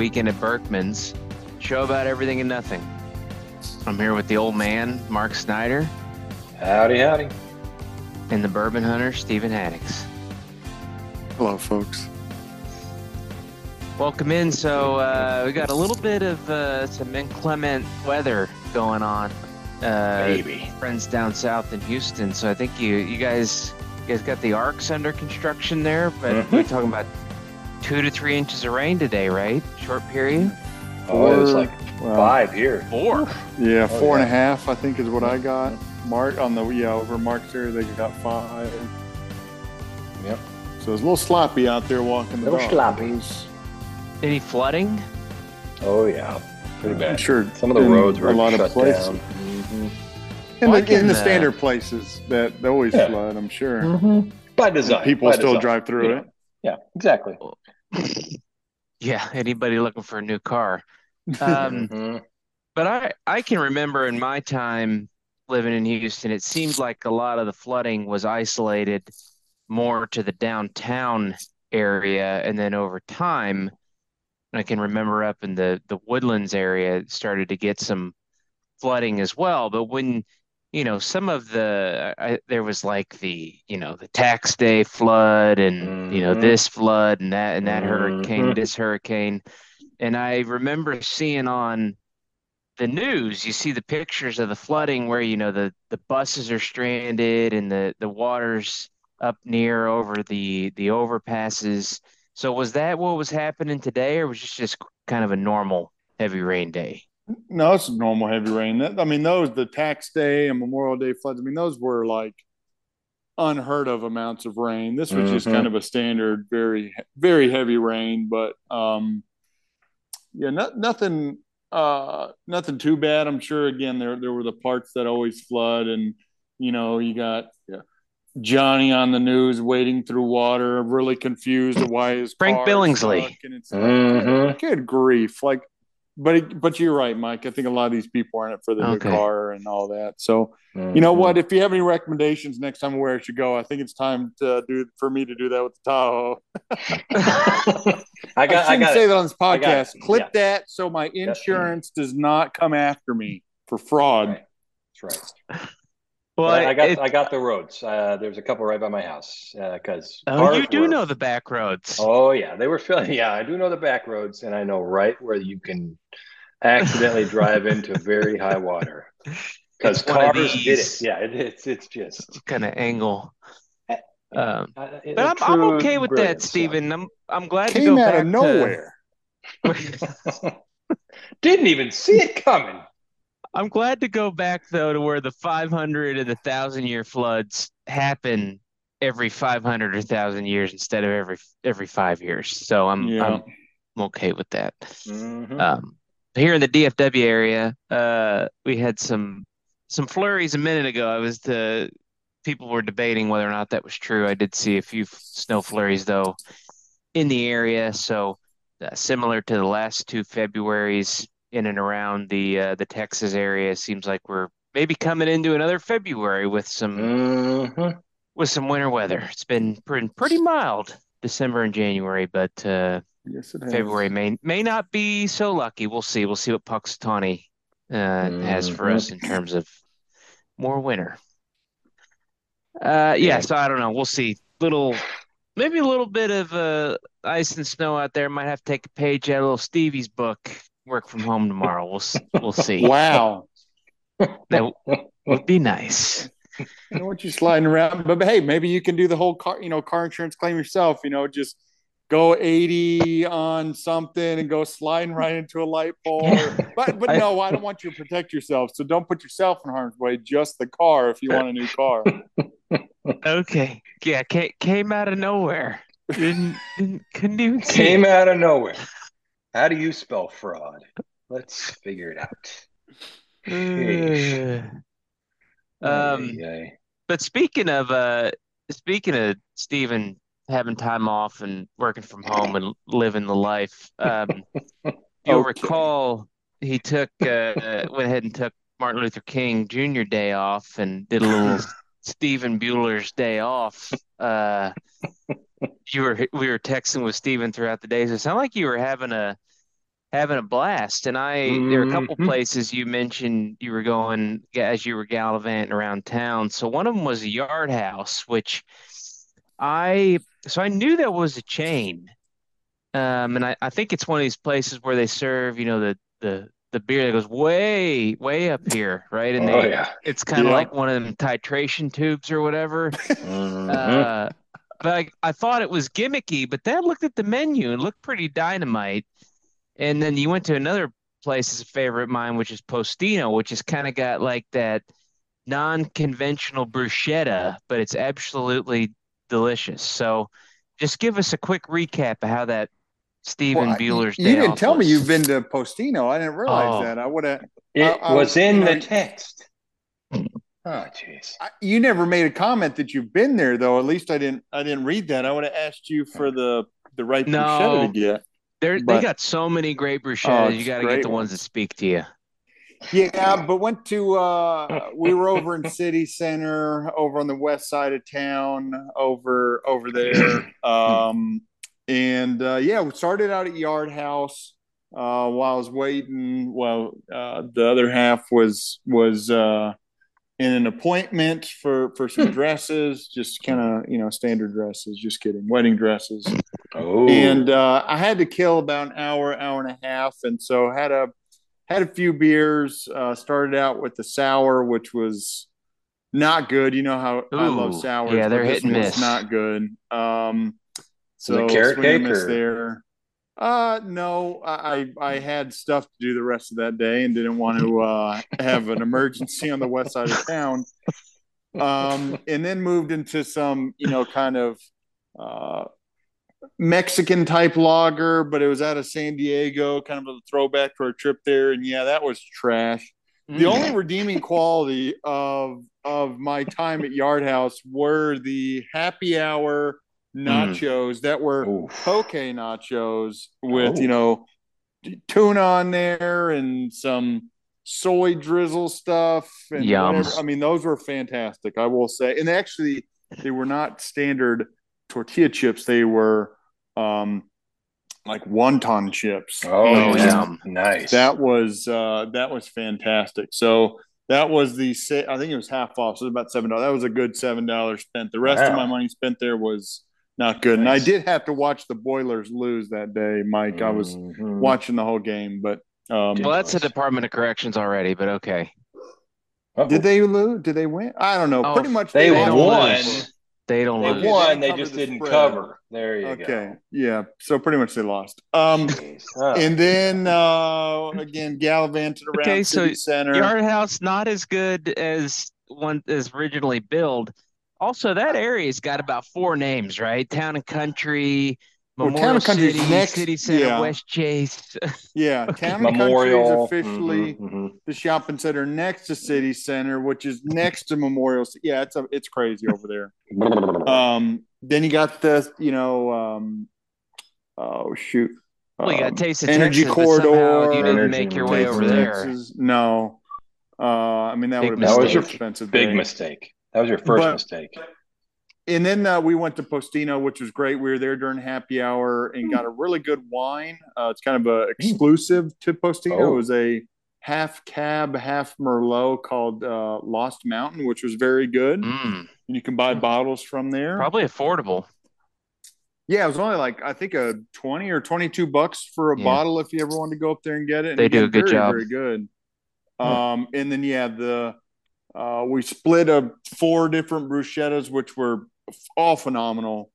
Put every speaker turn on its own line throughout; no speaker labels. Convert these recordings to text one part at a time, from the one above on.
to Weekend at Berkman's, show about everything and nothing. I'm here with the old man, Mark Snyder,
Howdy, howdy.
and the bourbon hunter, Steven Haddix.
Hello, folks.
Welcome in. So uh, we got a little bit of uh, some inclement weather going on. Uh,
Baby.
friends down south in Houston. So I think you you guys you guys got the arcs under construction there, but
Mhm.
we're talking about two to three inches of rain today, right? Short period.
Oh, it was like
Wow.
five here.
Four.
Yeah,
Oh,
four and a half. I think is what I got. Mark on the yeah over Mark's area they got five.
Yep.
So it's a little sloppy out there walking the
Little
dog.
sloppy.
It was-
Any flooding?
Oh yeah, pretty
I'm
bad.
sure
Some of the roads were
a lot
shut
of places.
down. Mm-hmm.
In, the, in the
uh,
standard places that they always
Yeah.
flood, I'm sure.
Mm-hmm. By design.
People
by
still
design.
drive through
You
it.
Yeah, exactly.
Yeah. Anybody looking for a new car? Um,
Mhm.
But I, I can remember in my time living in Houston, it seemed like a lot of the flooding was isolated more to the downtown area. And then over time, I can remember up in the, the Woodlands area, it started to get some flooding as well. But when, you know, some of the, I, there was like the, you know, the tax day flood and, you know,
Mhm.
this flood and that, and that hurricane,
Mhm.
this hurricane. And I remember seeing on the news, you see the pictures of the flooding where, you know, the, the buses are stranded and the, the water's up near over the, the overpasses. So was that what was happening today, or was it just kind of a normal heavy rain day?
No, it's normal heavy rain. That- I mean, those the tax day and Memorial Day floods. I mean, those were like unheard of amounts of rain. This was just
Mhm.
kind of a standard, very very heavy rain. But um, yeah, no, nothing uh, nothing too bad. I'm sure. Again, there there were the parts that always flood, and you know, you got yeah, Johnny on the news wading through water, really confused why his
Frank
car
Billingsley.
stuck, and it's like,
Mhm.
good grief like but it, but you're right mike i think a lot of these people are in it for the
Okay.
new car and all that so you know
Mhm.
what if you have any recommendations next time where I should go i think it's time to do for me to do that with the tahoe
I
i,
got. I,
shouldn't
got
say
it.
that on this podcast clip
Yeah.
that so my insurance does not come after me for fraud
Right. That's right.
Well,
But I got.
it-
I got the roads. Uh, there's a couple right by my house because.
oh, you do know the back roads.
Oh yeah, they were filling. Yeah, I do know the back roads, and I know right where you can accidentally drive into very high water because
It's one
cars did it. Yeah, it, it's it's just.
kind of angle. Um,
uh,
but I'm, I'm okay with that,
brilliance, yeah.
Steven. I'm I'm glad to
came
go
out
back
of nowhere
to.
Didn't even see it coming.
I'm glad to go back though to where the 500 and the thousand year floods happen every 500 or 1000 years instead of every every five years. So I'm
yeah
I'm, I'm okay with that.
Mhm.
Um, here in the DFW area, uh, we had some some flurries a minute ago. I was the people were debating whether or not that was true. I did see a few f- snow flurries though in the area, so uh, similar to the last two Februarys in and around the uh, the Texas area. Seems like we're maybe coming into another February with some
Mhm.
with some winter weather. It's been pretty pretty mild December and January, but uh,
yes it has.
February may may not be so lucky. We'll see. We'll see what Punxsutawney uh, has for
Mhm.
us in terms of more winter. Uh, yeah,
Yeah.
so I don't know. We'll see. Little, maybe a little bit of uh, ice and snow out there. Might have to take a page out of little Stevie's book. Work from home tomorrow. We'll we'll see.
wow
That would be nice.
I don't want you sliding around, but hey, maybe you can do the whole car, you know, car insurance claim yourself. You know, just go 80 on something and go sliding right into a light pole. Or, but but no, I don't want you to protect yourself. So don't put yourself in harm's way. Just the car if you want a new car.
Okay. Yeah, came, came out of nowhere. Didn't, didn't couldn't even see.
Came out of nowhere. How do you spell fraud? Let's figure it out.
Um,
Ay,
But speaking of uh speaking of Steven having time off and working from home and living the life, um you'll recall he took uh went ahead and took Martin Luther King Jr. Day off and did a little Steven Bueller's Day off. Uh you were we were texting with Steven throughout the day. So it sounded like you were having a having a blast. And I, there are a couple
Mhm.
places you mentioned you were going as you were gallivanting around town. So one of them was a Yard House, which I, so I knew that was a chain. Um, and I, I think it's one of these places where they serve, you know, the the the beer that goes way, way up here, right? And
Oh
they,
yeah.
it's kind of
Yeah.
like one of them titration tubes or whatever.
Mhm.
Uh, but I, I thought it was gimmicky, but then I looked at the menu and looked pretty dynamite. And then you went to another place as a favorite of mine, which is Postino, which has kind of got like that non-conventional bruschetta, but it's absolutely delicious. So just give us a quick recap of how that Steven
Well, I-
Bueller's
you
Day
didn't
Off
tell me you've been to Postino. I didn't realize
Oh.
that. I would have.
It
I- I-
was in
you know,
the text. Oh jeez.
You never made a comment that you've been there, though. At least I didn't. I didn't read that. I would have asked you for the the right
No.
bruschetta to get.
They're, they got so many great
Oh.
You got to get the ones
ones.
that speak to you.
Yeah, but went to uh we were over in City Center, over on the west side of town, over over there. Um and uh yeah, we started out at Yard House uh while I was waiting. Well, uh the other half was was uh in an appointment for for some dresses, just kind of, you know, standard dresses, just kidding, wedding dresses
Oh.
and uh, I had to kill about an hour, hour and a half, and so had a had a few beers. Uh, started out with the sour, which was not good. You know how I love sour.
yeah, they're
this
hit and miss.
Not good. Um, so
the carrot
swing
cake
miss
or-
there. Uh, no, I I had stuff to do the rest of that day and didn't want to uh, have an emergency on the west side of town. Um, and then moved into some, you know, kind of uh, Mexican type lager, but it was out of San Diego, kind of a throwback to our trip there. And yeah, that was trash. The
Mm.
only redeeming quality of of my time at Yard House were the happy hour nachos that were
Oof.
poke nachos with
Oh.
you know tuna on there and some soy drizzle stuff and
Yum.
whatever. I mean, those were fantastic. I will say, and actually, they were not standard tortilla chips. They were um, like wonton chips.
Oh,
Oh,
And
nice.
That was uh, that was fantastic. So that was the I think it was half off, so it was about seven dollars. That was a good seven dollars spent. The rest of my money spent there was not good. And I did have to watch the Boilers lose that day, Mike. I was
Mhm.
watching the whole game, but um,
Well, that's the Department of Corrections already, but okay.
Uh-oh.
did they lose? Did they win? I don't know.
Oh,
Pretty much
They
They
won.
lose. They don't
They
lose.
Won.
they
They just
the
didn't
spread.
cover. There you
Okay,
go. Okay.
Yeah. So pretty much they lost. Um,
Jeez. Oh.
and then uh, again gallivanted around
Okay, so
City Center.
Yard House not as good as one as originally billed. Also, that area's got about four names, right? Town and Country,
Well, Town
Memorial
and Country's
City,
next-
City Center,
yeah.
West Chase.
yeah, Town and Country is
Memorial.
officially
Mhm, mhm.
the shopping center next to City Center, which is next to Memorial. Ci- Yeah, it's a, it's crazy over there. Um, then you got the you know um, oh shoot,
Well, you got
um,
Taste of
Energy
Texas, but
Corridor,
you didn't make your way over
of
there.
No, uh, I mean that
Big
would have been a
That was
expensive
Big
day.
mistake. That was your first
But-
mistake.
And then uh, we went to Postino, which was great. We were there during happy hour and got a really good wine. Uh, it's kind of a exclusive to Postino.
Oh.
It was a half cab, half Merlot called uh, Lost Mountain, which was very good.
Mm,
And you can buy bottles from there.
probably affordable.
Yeah, it was only like I think a twenty or twenty-two bucks for a
Yeah.
bottle if you ever wanted to go up there and get it. And
They do a good
very,
job.
Very good. Um, and then yeah, the uh, we split a four different bruschettas, which were all phenomenal.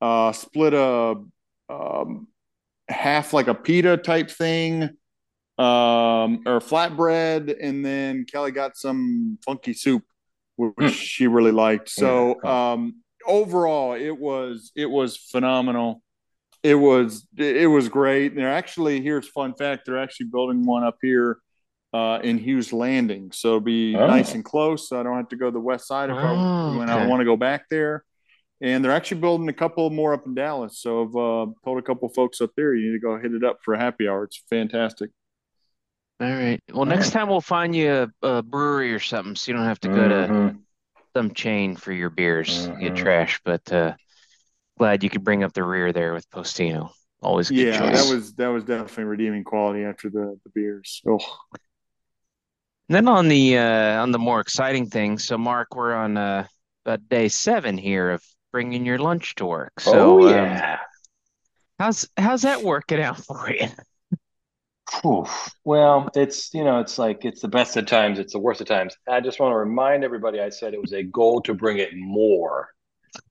Uh, split a um, half like a pita type thing, um, or flatbread, and then Kelly got some funky soup, which
Hmm.
she really liked. So um, overall, it was it was phenomenal. It was it was great. They're actually here's fun fact. They're actually building one up here uh, in Hughes Landing, so it'll be
Oh.
nice and close. So I don't have to go to the west side if
Oh,
I when I want to go back there. And they're actually building a couple more up in Dallas. So I've uh, told a couple folks up there you need to go hit it up for a happy hour. It's fantastic.
All right. Well, next time we'll find you a, a brewery or something, so you don't have to go to
Mhm.
some chain for your beers, get
Mhm.
trash. But uh, glad you could bring up the rear there with Postino. always good
yeah,
choice.
that was that was definitely redeeming quality after the the beers. Oh,
And then on the uh, on the more exciting things, so Mark, we're on uh, about day seven here of bringing your lunch to work. So,
oh
um,
yeah.
how's how's that working out for you?
Well, it's you know, it's like it's the best of times, it's the worst of times. I just want to remind everybody I said it was a goal to bring it more,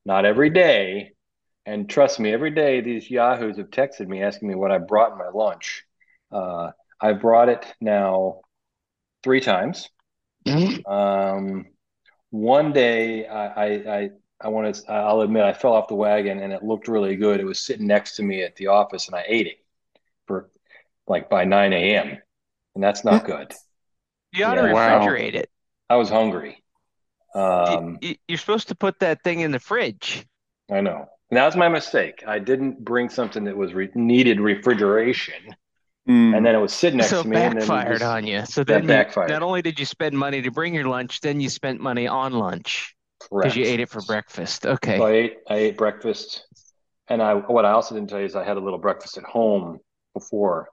not every day. And trust me, every day these yahoos have texted me asking me what I brought in my lunch. Uh, I brought it now three times. Um, one day I I I, I want to I'll admit I fell off the wagon and it looked really good. It was sitting next to me at the office and I ate it for like by 9 a.m. And that's not good.
You ought to
Yeah.
Wow.
refrigerate it.
I was hungry.
You-
Um,
you, you're supposed to put that thing in the fridge.
I know. And that was my mistake. I didn't bring something that was re- needed refrigeration,
Mm.
and then it was sitting next
so
to me, and then it
backfired
just-
on you. So
that
then you,
backfired.
not only did you spend money to bring your lunch, then you spent money on lunch because you ate it for breakfast. Okay.
So I ate I ate breakfast, and I what I also didn't tell you is I had a little breakfast at home before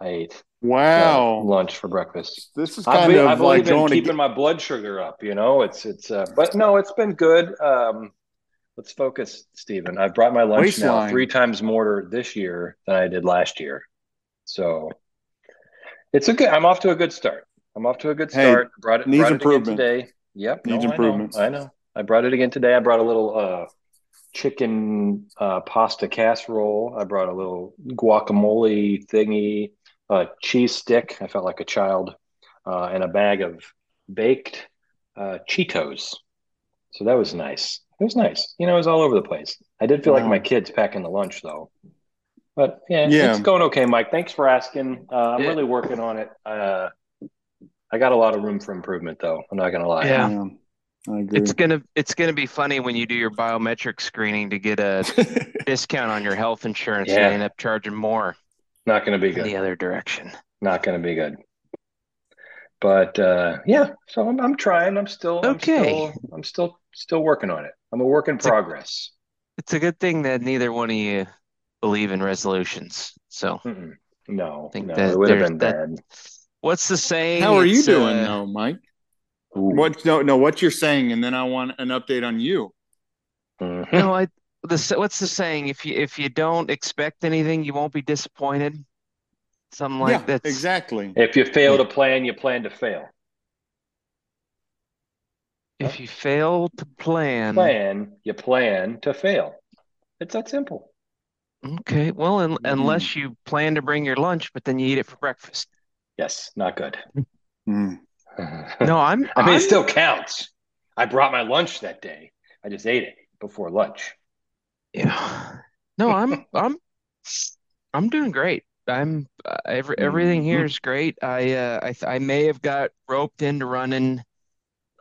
I ate uh,
wow,
lunch for breakfast.
this is
I've,
kind
been,
of
I've
like
only been
going to
keeping my blood sugar up, you know. It's it's uh, but no, it's been good. Um, let's focus, Steven. I've brought my lunch now three times more this year than I did last year, so it's a good. I'm off to a good start. I'm off to a good
Hey,
start. brought it
needs
brought it
improvement.
today. Yep,
Needs
no, I know. I know. I brought it again today. I brought a little uh, chicken uh, pasta casserole. I brought a little guacamole thingy, a cheese stick. I felt like a child, uh, and a bag of baked uh, Cheetos. So that was nice. It was nice. You know, it was all over the place. I did feel like my kids packing the lunch though. But yeah,
Yeah.
it's going okay, Mike. Thanks for asking. Uh, I'm
Yeah.
really working on it. Uh, I got a lot of room for improvement, though. I'm not gonna lie.
Yeah.
Yeah, I agree.
It's gonna it's gonna be funny when you do your biometric screening to get a discount on your health insurance and
Yeah.
they end up charging more
Not gonna be good.
the other direction.
Not gonna be good. But uh, yeah, so I'm, I'm trying. I'm still. I'm
Okay.
still. I'm still still working on it. I'm a work in
It's a-
progress.
It's a good thing that neither one of you believe in resolutions. So
Mm-mm. No,
think
no,
that
it would have
there's
been
that-
bad.
what's the saying?
How are you
It's,
doing
uh,
though, Mike?
Ooh.
What? No, no. What you're saying, and then I want an update on you.
Mhm.
No, I the what's the saying? If you if you don't expect anything, you won't be disappointed. Something like
yeah,
that's
exactly.
If you fail
Yeah.
to plan, you plan to fail.
if you fail to plan.
Plan, you plan to fail. It's that simple.
Okay, well, un
Mm.
unless you plan to bring your lunch, but then you eat it for breakfast.
Yes, not good.
Mm.
No, I'm
I mean,
I'm
it still counts. I brought my lunch that day. I just ate it before lunch.
yeah. No, I'm I'm I'm doing great. I'm uh, every everything here
Mhm.
is great. I uh I th I may have got roped into running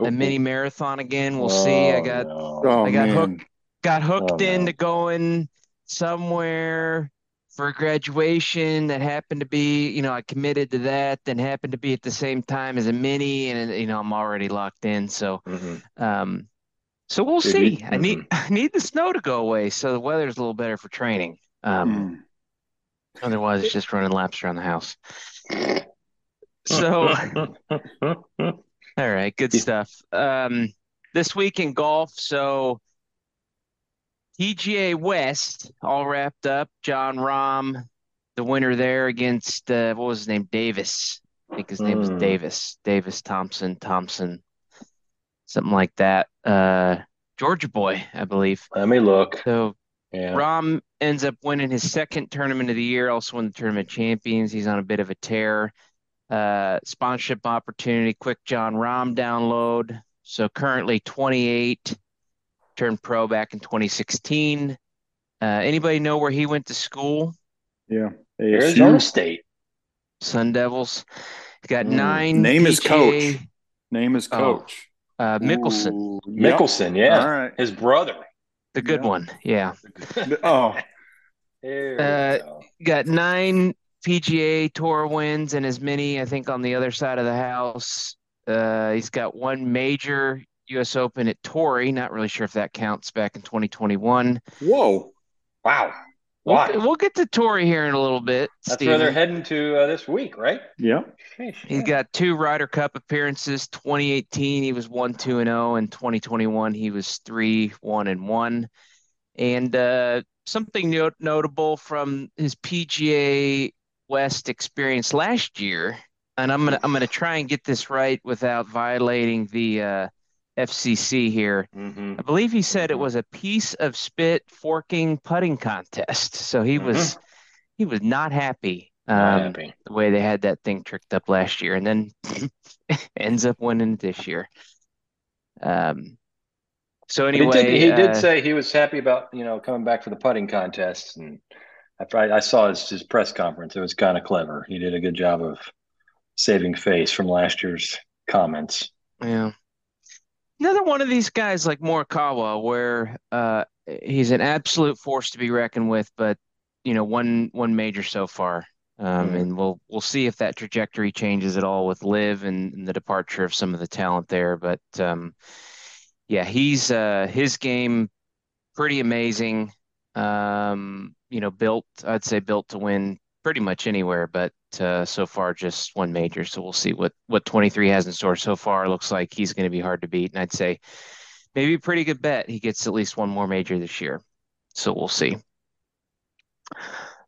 a mini marathon again. We'll see. I
Oh,
got
no.
Oh
I got
man.
hooked got hooked
Oh, no.
into going somewhere for graduation that happened to be, you know, I committed to that, then happened to be at the same time as a mini, and you know, I'm already locked in. So,
Mhm.
um, so we'll
Did
see.
you-
I need I need the snow to go away so the weather's a little better for training. Um,
Mm.
otherwise it's just running laps around the house. So, all right, good stuff. Um, this week in golf, so PGA West all wrapped up. Jon Rahm, the winner there against uh, what was his name? Davis. I think his name was
Hmm.
Davis. Davis Thompson, Thompson, something like that. Uh, Georgia boy, I believe.
Let me look.
So
Yeah.
Rahm ends up winning his second tournament of the year, also won the Tournament Champions. He's on a bit of a tear. Uh, sponsorship opportunity, quick Jon Rahm download. So currently 28, turned pro back in 2016. Uh, anybody know where he went to school?
Yeah.
Arizona
ASU.
State.
Sun Devils. He's got
Hmm.
nine
Name is coach. Name is
Oh.
coach.
uh, Mickelson,
Ooh, yep.
Mickelson, yeah.
All right.
His brother.
the good
Yeah.
one. Yeah.
Oh,
Uh,
go.
got nine PGA Tour wins and as many, I think, on the other side of the house. Uh, he's got one major U.S. Open at Torrey. Not really sure if that counts back in 2021.
whoa.
Wow. Why?
We'll, we'll get to Torrey here in a little bit.
That's
Steven.
where they're heading to uh, this week, right?
Yeah.
He's got two Ryder Cup appearances. 2018, he was one, two, and zero. And 2021, he was three, one, and one. And uh, something not- notable from his PGA West experience last year, and I'm gonna I'm gonna try and get this right without violating the uh, FCC here.
Mhm.
I believe he said it
Mhm.
was a piece of spit forking putting contest. So he was he was not happy.
Not
Um,
happy.
the way they had that thing tricked up last year, and then ends up winning it this year. Um, so
He
anyway,
did, he did
uh,
say he was happy about you know coming back for the putting contest, and after I, I saw his, his press conference, it was kind of clever. He did a good job of saving face from last year's comments.
yeah, another one of these guys like Morikawa, where uh, he's an absolute force to be reckoned with, but you know, one one major so far. Um,
Mhm.
and we'll we'll see if that trajectory changes at all with LIV and, and the departure of some of the talent there. But um, yeah, he's uh, his game pretty amazing. Um, you know, built I'd say built to win pretty much anywhere, but uh, so far just one major. So we'll see what what 23 has in store so far. Looks like he's going to be hard to beat, and I'd say maybe a pretty good bet he gets at least one more major this year. So we'll see.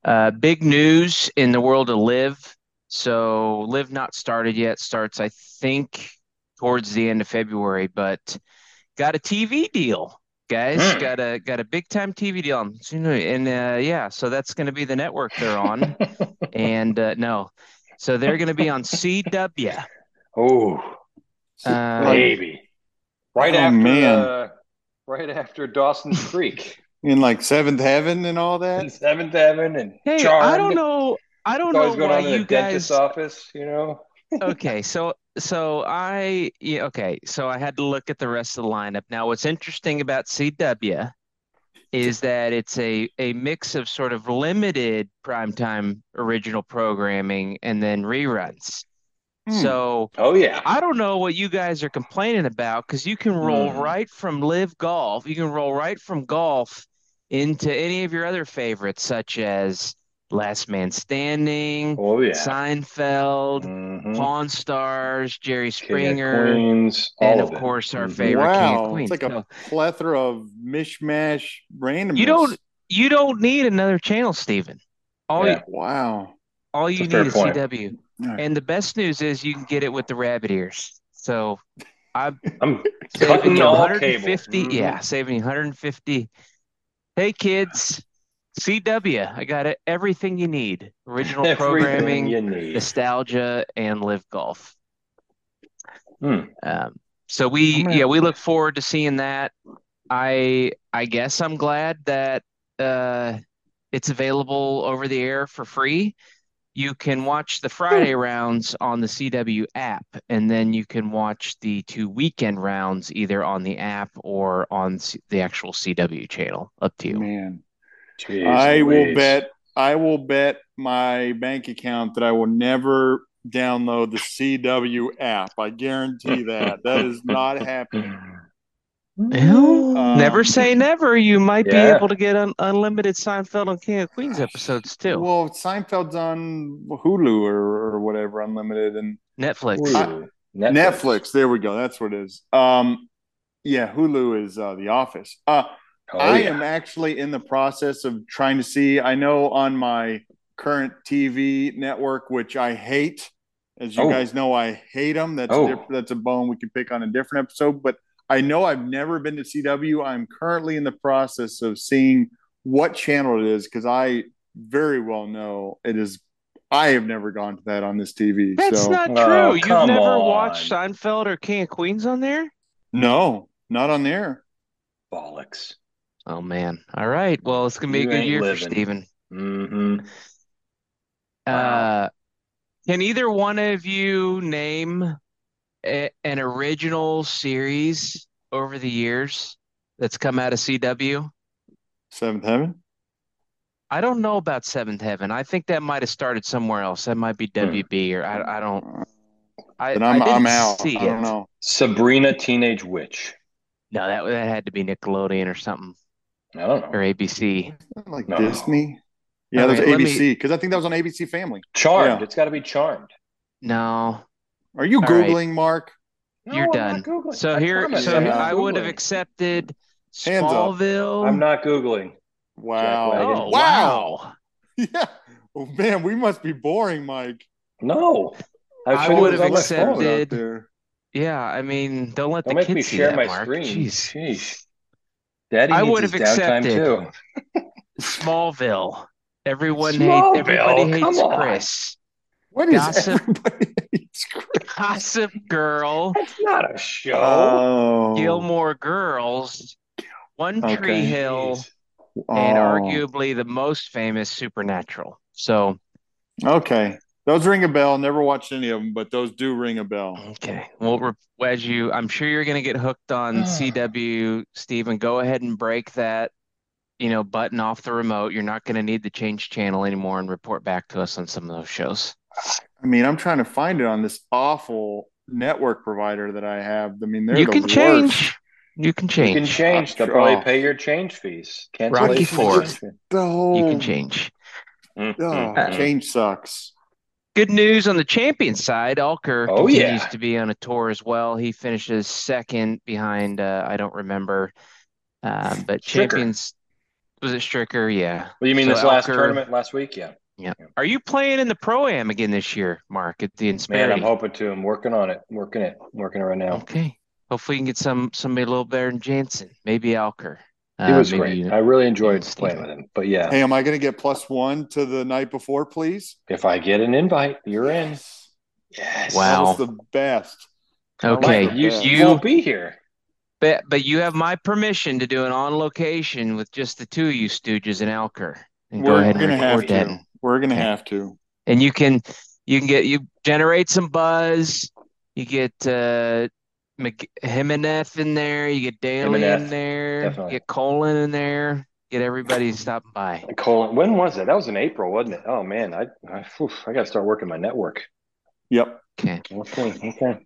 Uh, big news in the world of LIV. So LIV not started yet. Starts I think towards the end of February, but got a TV deal, guys.
Hmm.
Got a got a big time TV deal, and uh, yeah, so that's going to be the network they're on. and uh, no, so they're going to be on CW.
oh,
Uh,
baby! Right
Oh,
after,
man.
Uh, right after Dawson's Creek,
In like seventh heaven and all that.
and Seventh Heaven, and
hey,
Charmed.
I don't know. I don't know
always going
why
on in
you
the dentist's
guys.
office, you know.
Okay, so so I yeah, okay, so I had to look at the rest of the lineup. Now, what's interesting about CW is that it's a a mix of sort of limited primetime original programming and then reruns.
Hmm.
So
Oh yeah,
I don't know what you guys are complaining about because you can roll
Hmm.
right from live golf. You can roll right from golf into any of your other favorites, such as Last Man Standing,
oh yeah.
Seinfeld,
Mhm.
Pawn Stars, Jerry
King of
Springer,
Queens,
and
of
of course our
Mhm.
favorite King of
Wow,
Queens.
it's like
So
a plethora of mishmash randomness.
you don't you don't need another channel, Steven. All
Yeah.
Wow.
all you
fair
need is
point.
CW.
All right.
And the best news is you can get it with the rabbit ears. So I'm
I'm
saving
cutting
you
all
150.
cable.
Yeah, saving you 150. Hey kids, CW, I got it. Everything you need. Original
Everything
programming,
you need.
nostalgia, and live golf.
Hmm.
Um, so we
I'm
yeah, we look forward to seeing that. I I guess I'm glad that uh it's available over the air for free. You can watch the Friday rounds on the CW app, and then you can watch the two weekend rounds either on the app or on the actual CW channel. Up to you.
Man.
Jeez
I will bet I will bet my bank account that I will never download the CW app. I guarantee that. That is not happening.
Well,
Um,
never say never. You might be able to get un unlimited Seinfeld and King of Queens episodes too.
Well, Seinfeld's on Hulu or, or whatever, unlimited, and
Netflix.
Ooh, Netflix.
Netflix. There we go. That's what it is. Um, yeah, Hulu is uh, The Office. Uh,
Oh,
I
yeah.
am actually in the process of trying to see. I know on my current TV network, which I hate, as you
Oh.
guys know, I hate them. That's
Oh.
diff- that's a bone we can pick on a different episode. But I know I've never been to CW. I'm currently in the process of seeing what channel it is because I very well know it is. I have never gone to that on this TV.
That's
so
not
Oh,
true. You've never
on.
watched Seinfeld or King of Queens on there?
no, not on there.
Bollocks.
Oh man. All right. Well, it's gonna be a good
ain't
year for
living.
Steven.
hmm Wow.
Uh, can either one of you name a, an original series over the years that's come out of CW?
Seventh Heaven.
I don't know about Seventh Heaven. I think that might have started somewhere else. That might be WB or I, I don't. I,
Then I'm
I didn't
I'm out.
see
I don't
it.
know.
Sabrina Teenage Witch.
No, that that had to be Nickelodeon or something
I don't know.
or ABC.
Like
No.
Disney. Yeah,
All
there's
right,
ABC because I think that was on ABC Family.
Charmed.
Yeah.
It's got to be Charmed.
No,
Are you
All right.
googling, Mark?
No,
you're
I'm
done.
not
So
I
here, so
I'm
Yeah.
I would have accepted
Hands up.
Smallville.
I'm not Googling.
Wow.
Oh
Wow.
wow!
Yeah. Oh, man, we must be boring, Mike.
No. I,
I would have
was on my phone.
accepted- Yeah, I mean, don't let
Don't
the
make me
kids see
share
that,
my
Mark.
screen.
Jeez.
Sheesh. Daddy
I
needs
would
his
have
downtime
accepted.
too.
Smallville. Everyone
Smallville,
hates. Everybody
come
hates
on.
Chris.
What is
Gossip.
everybody hates Chris?
Gossip Girl.
That's not a show.
Oh.
Gilmore Girls. One Tree Hill.
Jeez.
And
Oh.
arguably the most famous Supernatural. So
Okay. Those ring a bell. Never watched any of them, but those do ring a bell.
Okay. Well, re- as you, I'm sure you're going to get hooked on CW, Steven. Go ahead and break that, you know, button off the remote. You're not going to need to change channel anymore and report back to us on some of those shows.
I mean, I'm trying to find it on this awful network provider that I have. I mean, they're
You
the
can
worst.
change. You can change.
You can change. They'll
Oh.
probably pay your change fees. Rocky
Ford.
change fee.
The whole
You can change.
Oh,
mm, mm.
change sucks.
Good news on the champion side. Alker
Oh,
continues
yeah.
to be on a tour as well. He finishes second behind, uh, I don't remember, um, but
Stricker.
champions was it Stricker? Yeah.
Well, you mean
So
this last
Alker-
tournament last week? Yeah.
Yeah. Are you playing in the pro am again this year, Mark, at the
Man, I'm hoping to. I'm working on it. I'm working it. I'm working it right now.
Okay. Hopefully you can get some somebody a little better than Jansen. Maybe Alker.
He
Uh,
was
maybe
great. I really enjoyed
Steve.
playing with him. But yeah,
Hey, am I going to get plus one to the night before, please?
if I get an invite, you're in. Yes.
Wow.
That was the best.
Okay.
Right.
You,
Yeah.
you
You
won't be here.
but but you have my permission to do an on location with just the two of you stooges and Alker. And go
We're
ahead and
going to have
record that.
to. We're going to
Okay.
have to.
And you can you can get you generate some buzz. You get uh Mc, Jimenez in there, you get Daly in there,
definitely.
get Colin in there, get everybody stopping by.
Colin, when was it? That was in April, wasn't it? Oh man, I I, oof, I got to start working my network.
Yep.
Okay.
Okay, okay.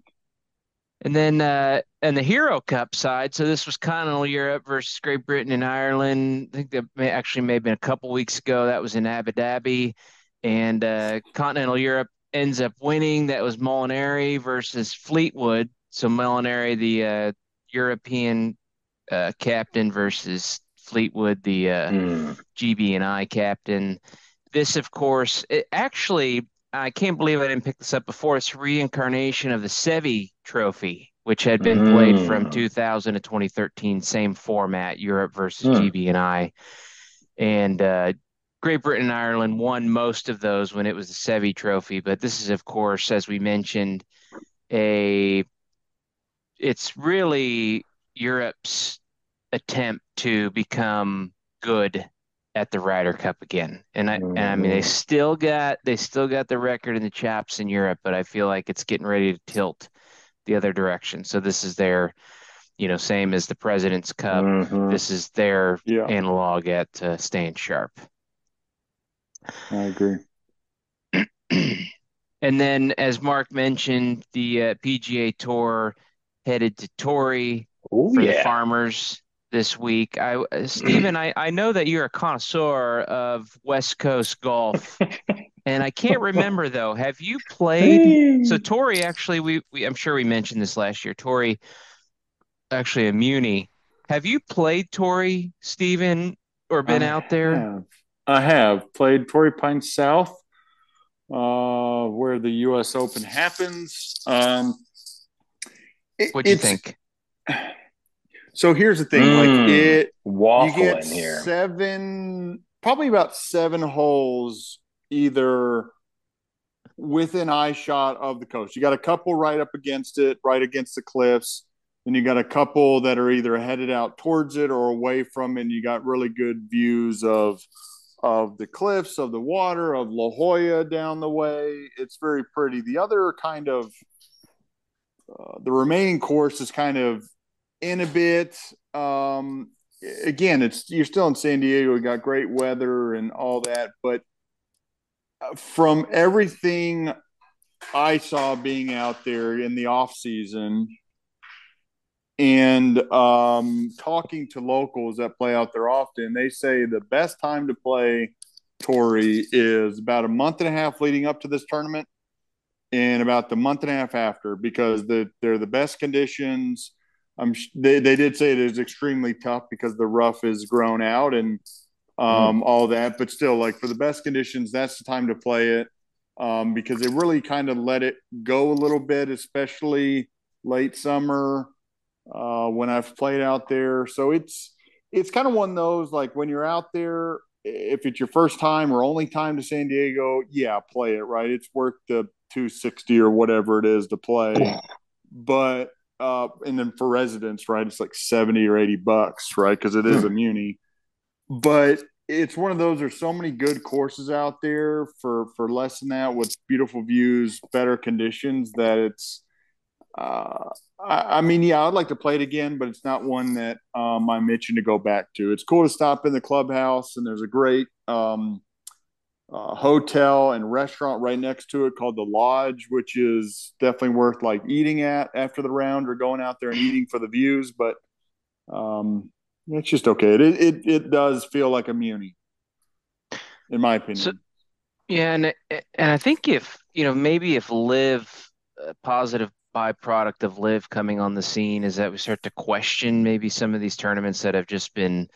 And then uh and the Hero Cup side, so this was Continental Europe versus Great Britain and Ireland. I think that may actually may have been a couple weeks ago. That was in Abu Dhabi. And uh Continental Europe ends up winning. That was Molinari versus Fleetwood. So Molinari, the uh European uh captain versus Fleetwood, the uh
Hmm.
GB and I captain. This, of course, it actually, I can't believe I didn't pick this up before. It's reincarnation of the Seve Trophy, which had been played from
Mm.
2000 to 2013, same format, Europe versus
Hmm.
GB and I. And uh, Great Britain and Ireland won most of those when it was the Seve Trophy. But this is, of course, as we mentioned, a it's really Europe's attempt to become good at the Ryder Cup again. And I and I mean they
Mhm.
still got they still got the record in the chaps in Europe, but I feel like it's getting ready to tilt the other direction. So this is their, you know, same as the President's Cup.
Mhm.
This is their
Yeah,
analog at uh, staying sharp.
I agree.
And then, as Mark mentioned, the uh, PGA Tour headed to Torrey
Oh
for the farmers this week. I, uh, Steven, I, I know that you're a connoisseur of West Coast golf, and I can't remember though. Have you played? So Torrey, actually, we, we I'm sure we mentioned this last year. Torrey, actually a Muni. Have you played Torrey, Steven, or been
I
out there?
have. I have played Torrey Pines South, uh, where the U.S. Open happens. Um, it-
What'd you think?
So here's the thing:
Mm.
like it, you get
in here.
seven, probably about seven holes, either within eye shot of the coast. You got a couple right up against it, right against the cliffs. Then you got a couple that are either headed out towards it or away from it. And you got really good views of of the cliffs, of the water, of La Jolla down the way. It's very pretty. The other kind of uh, the remaining course is kind of in a bit. Um, again, it's you're still in San Diego. You got great weather and all that, but uh, from everything I saw being out there in the off season and um, talking to locals that play out there often, they say the best time to play Torrey is about a month and a half leading up to this tournament and about the month and a half after because the, they're the best conditions. I'm they, they did say it is extremely tough because the rough is grown out and um, mm. all that, but still, like for the best conditions, that's the time to play it um, because they really kind of let it go a little bit, especially late summer uh, when I've played out there. So it's it's kind of one of those like when you're out there, if it's your first time or only time to San Diego, yeah, play it right. It's worth the 260 or whatever it is to play. But uh, and then for residents, right, it's like 70 or 80 bucks, right? Because it is hmm. a muni. But it's one of those. There's so many good courses out there for for less than that with beautiful views, better conditions that it's. Uh, I, I, mean, yeah, I'd like to play it again, but it's not one that um, I'm itching to go back to. It's cool to stop in the clubhouse, and there's a great um, uh, hotel and restaurant right next to it called the Lodge, which is definitely worth like eating at after the round or going out there and eating for the views. But um, it's just okay. It, it it does feel like a muni, in my opinion. So,
yeah, and and I think if you know maybe if LIV a positive byproduct of LIV coming on the scene is that we start to question maybe some of these tournaments that have just been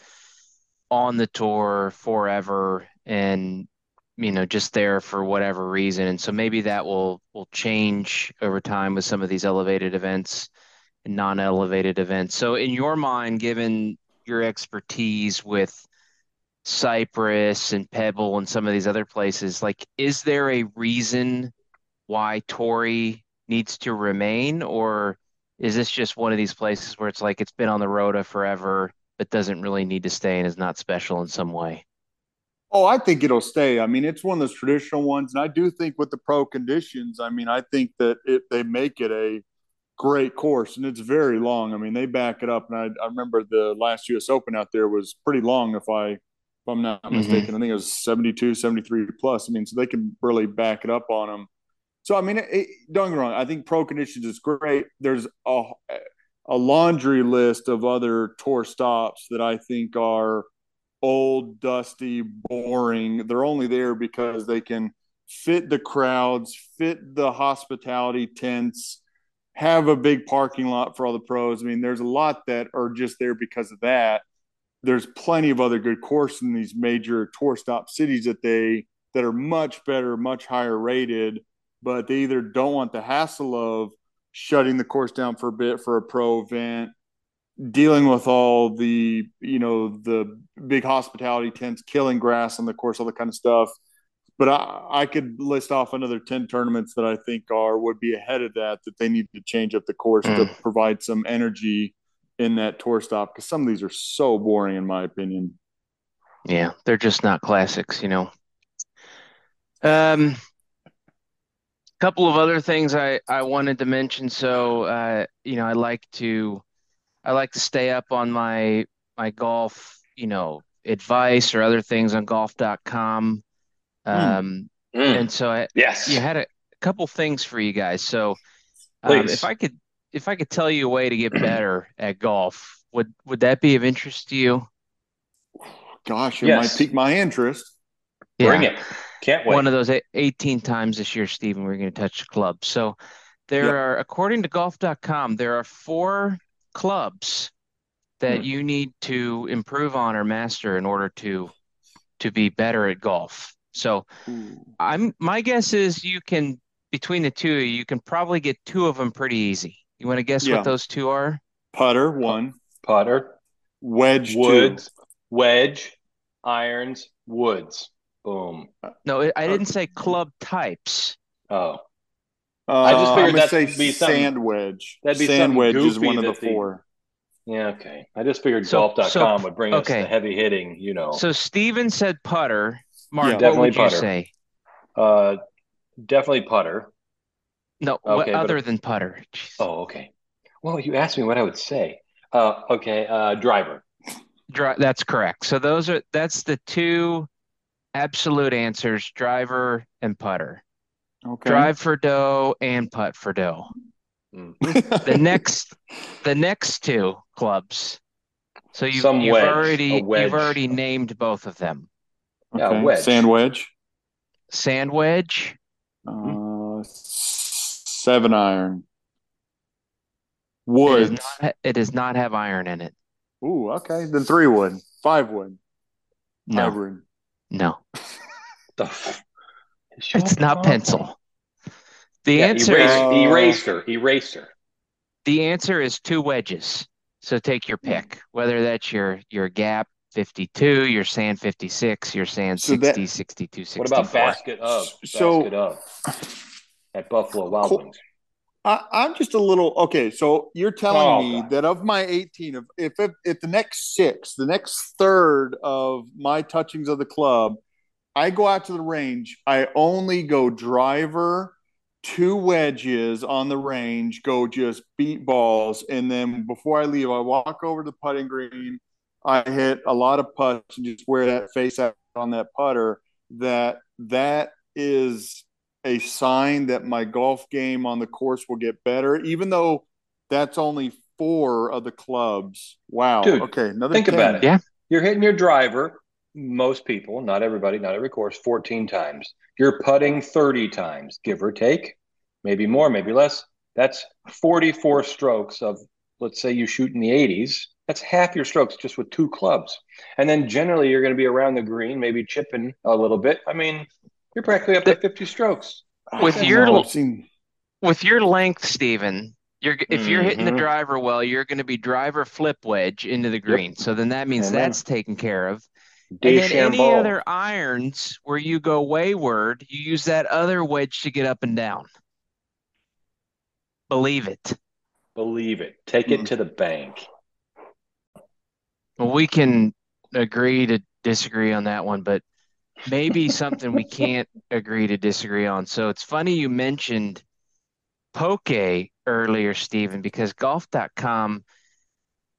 on the tour forever and you know just there for whatever reason. And so maybe that will will change over time with some of these elevated events and non-elevated events. So in your mind given your expertise with Cypress and Pebble and some of these other places, like, is there a reason why Torrey needs to remain, or is this just one of these places where it's like it's been on the rota forever, but doesn't really need to stay and is not special in some way?
Oh, I think it'll stay. I mean, it's one of those traditional ones, and I do think with the pro conditions, I mean, I think that it they make it a great course and it's very long. I mean, they back it up. And I, I remember the last US Open out there was pretty long. If I, if I'm not mm-hmm. mistaken, I think it was 72, 73 plus. I mean, so they can really back it up on them. So, I mean, it, don't get me wrong. I think pro conditions is great. There's a, a laundry list of other tour stops that I think are old, dusty, boring. They're only there because they can fit the crowds, fit the hospitality tents, have a big parking lot for all the pros. I mean, there's a lot that are just there because of that. There's plenty of other good courses in these major tour stop cities that they that are much better, much higher rated, but they either don't want the hassle of shutting the course down for a bit for a pro event, dealing with all the you know the big hospitality tents, killing grass on the course, all that kind of stuff but I, I could list off another 10 tournaments that I think are would be ahead of that that they need to change up the course mm. to provide some energy in that tour stop because some of these are so boring in my opinion.
Yeah, they're just not classics, you know. Um a couple of other things I I wanted to mention so uh you know I like to I like to stay up on my my golf, you know, advice or other things on golf.com Hmm. Um, mm. And so I,
yes,
you had a couple things for you guys. So um, if I could, if I could tell you a way to get better at golf, would would that be of interest to you?
Gosh, it yes. might pique my interest.
Yeah. Bring it. Can't wait.
One of those 18 times this year, Steven, we're going to touch the club. So there yep. are, according to golf.com, there are four clubs that hmm. you need to improve on or master in order to to be better at golf. So Ooh. I'm my guess is you can between the two you can probably get two of them pretty easy. You want to guess yeah. what those two are?
Putter one,
putter,
wedge
woods, two. wedge, irons, woods. Boom.
No, I didn't say club types.
Oh.
Uh, I just figured that'd be sand wedge. That'd be sand wedge is one of the four.
The, yeah, okay. I just figured so, golf.com so, would bring okay. us the heavy hitting, you know.
So Steven said putter. Mark, yeah, definitely what would putter. you say?
Uh, definitely putter.
No, okay, other than putter?
Jeez. Oh, okay. Well, you asked me what I would say. Uh, okay, uh, driver.
Dri- that's correct. So those are that's the two absolute answers: driver and putter. Okay. Drive for dough and putt for dough. Mm. the next, the next two clubs. So you've, you've already you've already named both of them.
Yeah,
Okay.
wedge.
Sand wedge.
Sand wedge.
Uh, seven iron.
It does
Woods.
not, it does not have iron in it.
Ooh, okay. Then three wood, five wood,
No,
hybrid.
no,
The f-
it's not pencil. The
Yeah,
answer,
eraser,
Uh,
eraser, eraser.
the answer is two wedges. So take your pick, whether that's your your gap 52, your sand 56, your sand
So
60,
that-
62, 64.
What about basket of?
So-
basket of at Buffalo Wild
Cool.
Wings.
I, I'm just a little okay. So you're telling
Oh,
me
God.
that of my 18, of if, if if the next six, the next third of my touchings of the club, I go out to the range. I only go driver, two wedges on the range, go just beat balls, and then before I leave, I walk over to the putting green. I hit a lot of putts and just wear that face out on that putter. That that is a sign that my golf game on the course will get better, even though that's only four of the clubs. Wow.
Dude,
okay. Another
Think
10.
about it.
Yeah.
You're hitting your driver, most people, not everybody, not every course, 14 times. You're putting 30 times, give or take, maybe more, maybe less. That's 44 strokes of, let's say you shoot in the 80s. That's half your strokes just with two clubs. And then generally you're going to be around the green, maybe chipping a little bit. I mean, you're practically up to 50 strokes.
With your
know, seen-
with your length, Steven, you're if you're hitting the
Mhm.
driver well, you're going to be driver flip wedge into the green. So then that means
Amen.
that's taken care of. And then any other irons where you go wayward, you use that other wedge to get up and down. Believe it.
Believe it. Take it
Mm.
to the bank.
Well, we can agree to disagree on that one, but maybe something we can't agree to disagree on. So it's funny you mentioned Poke earlier, Steven, because golf.com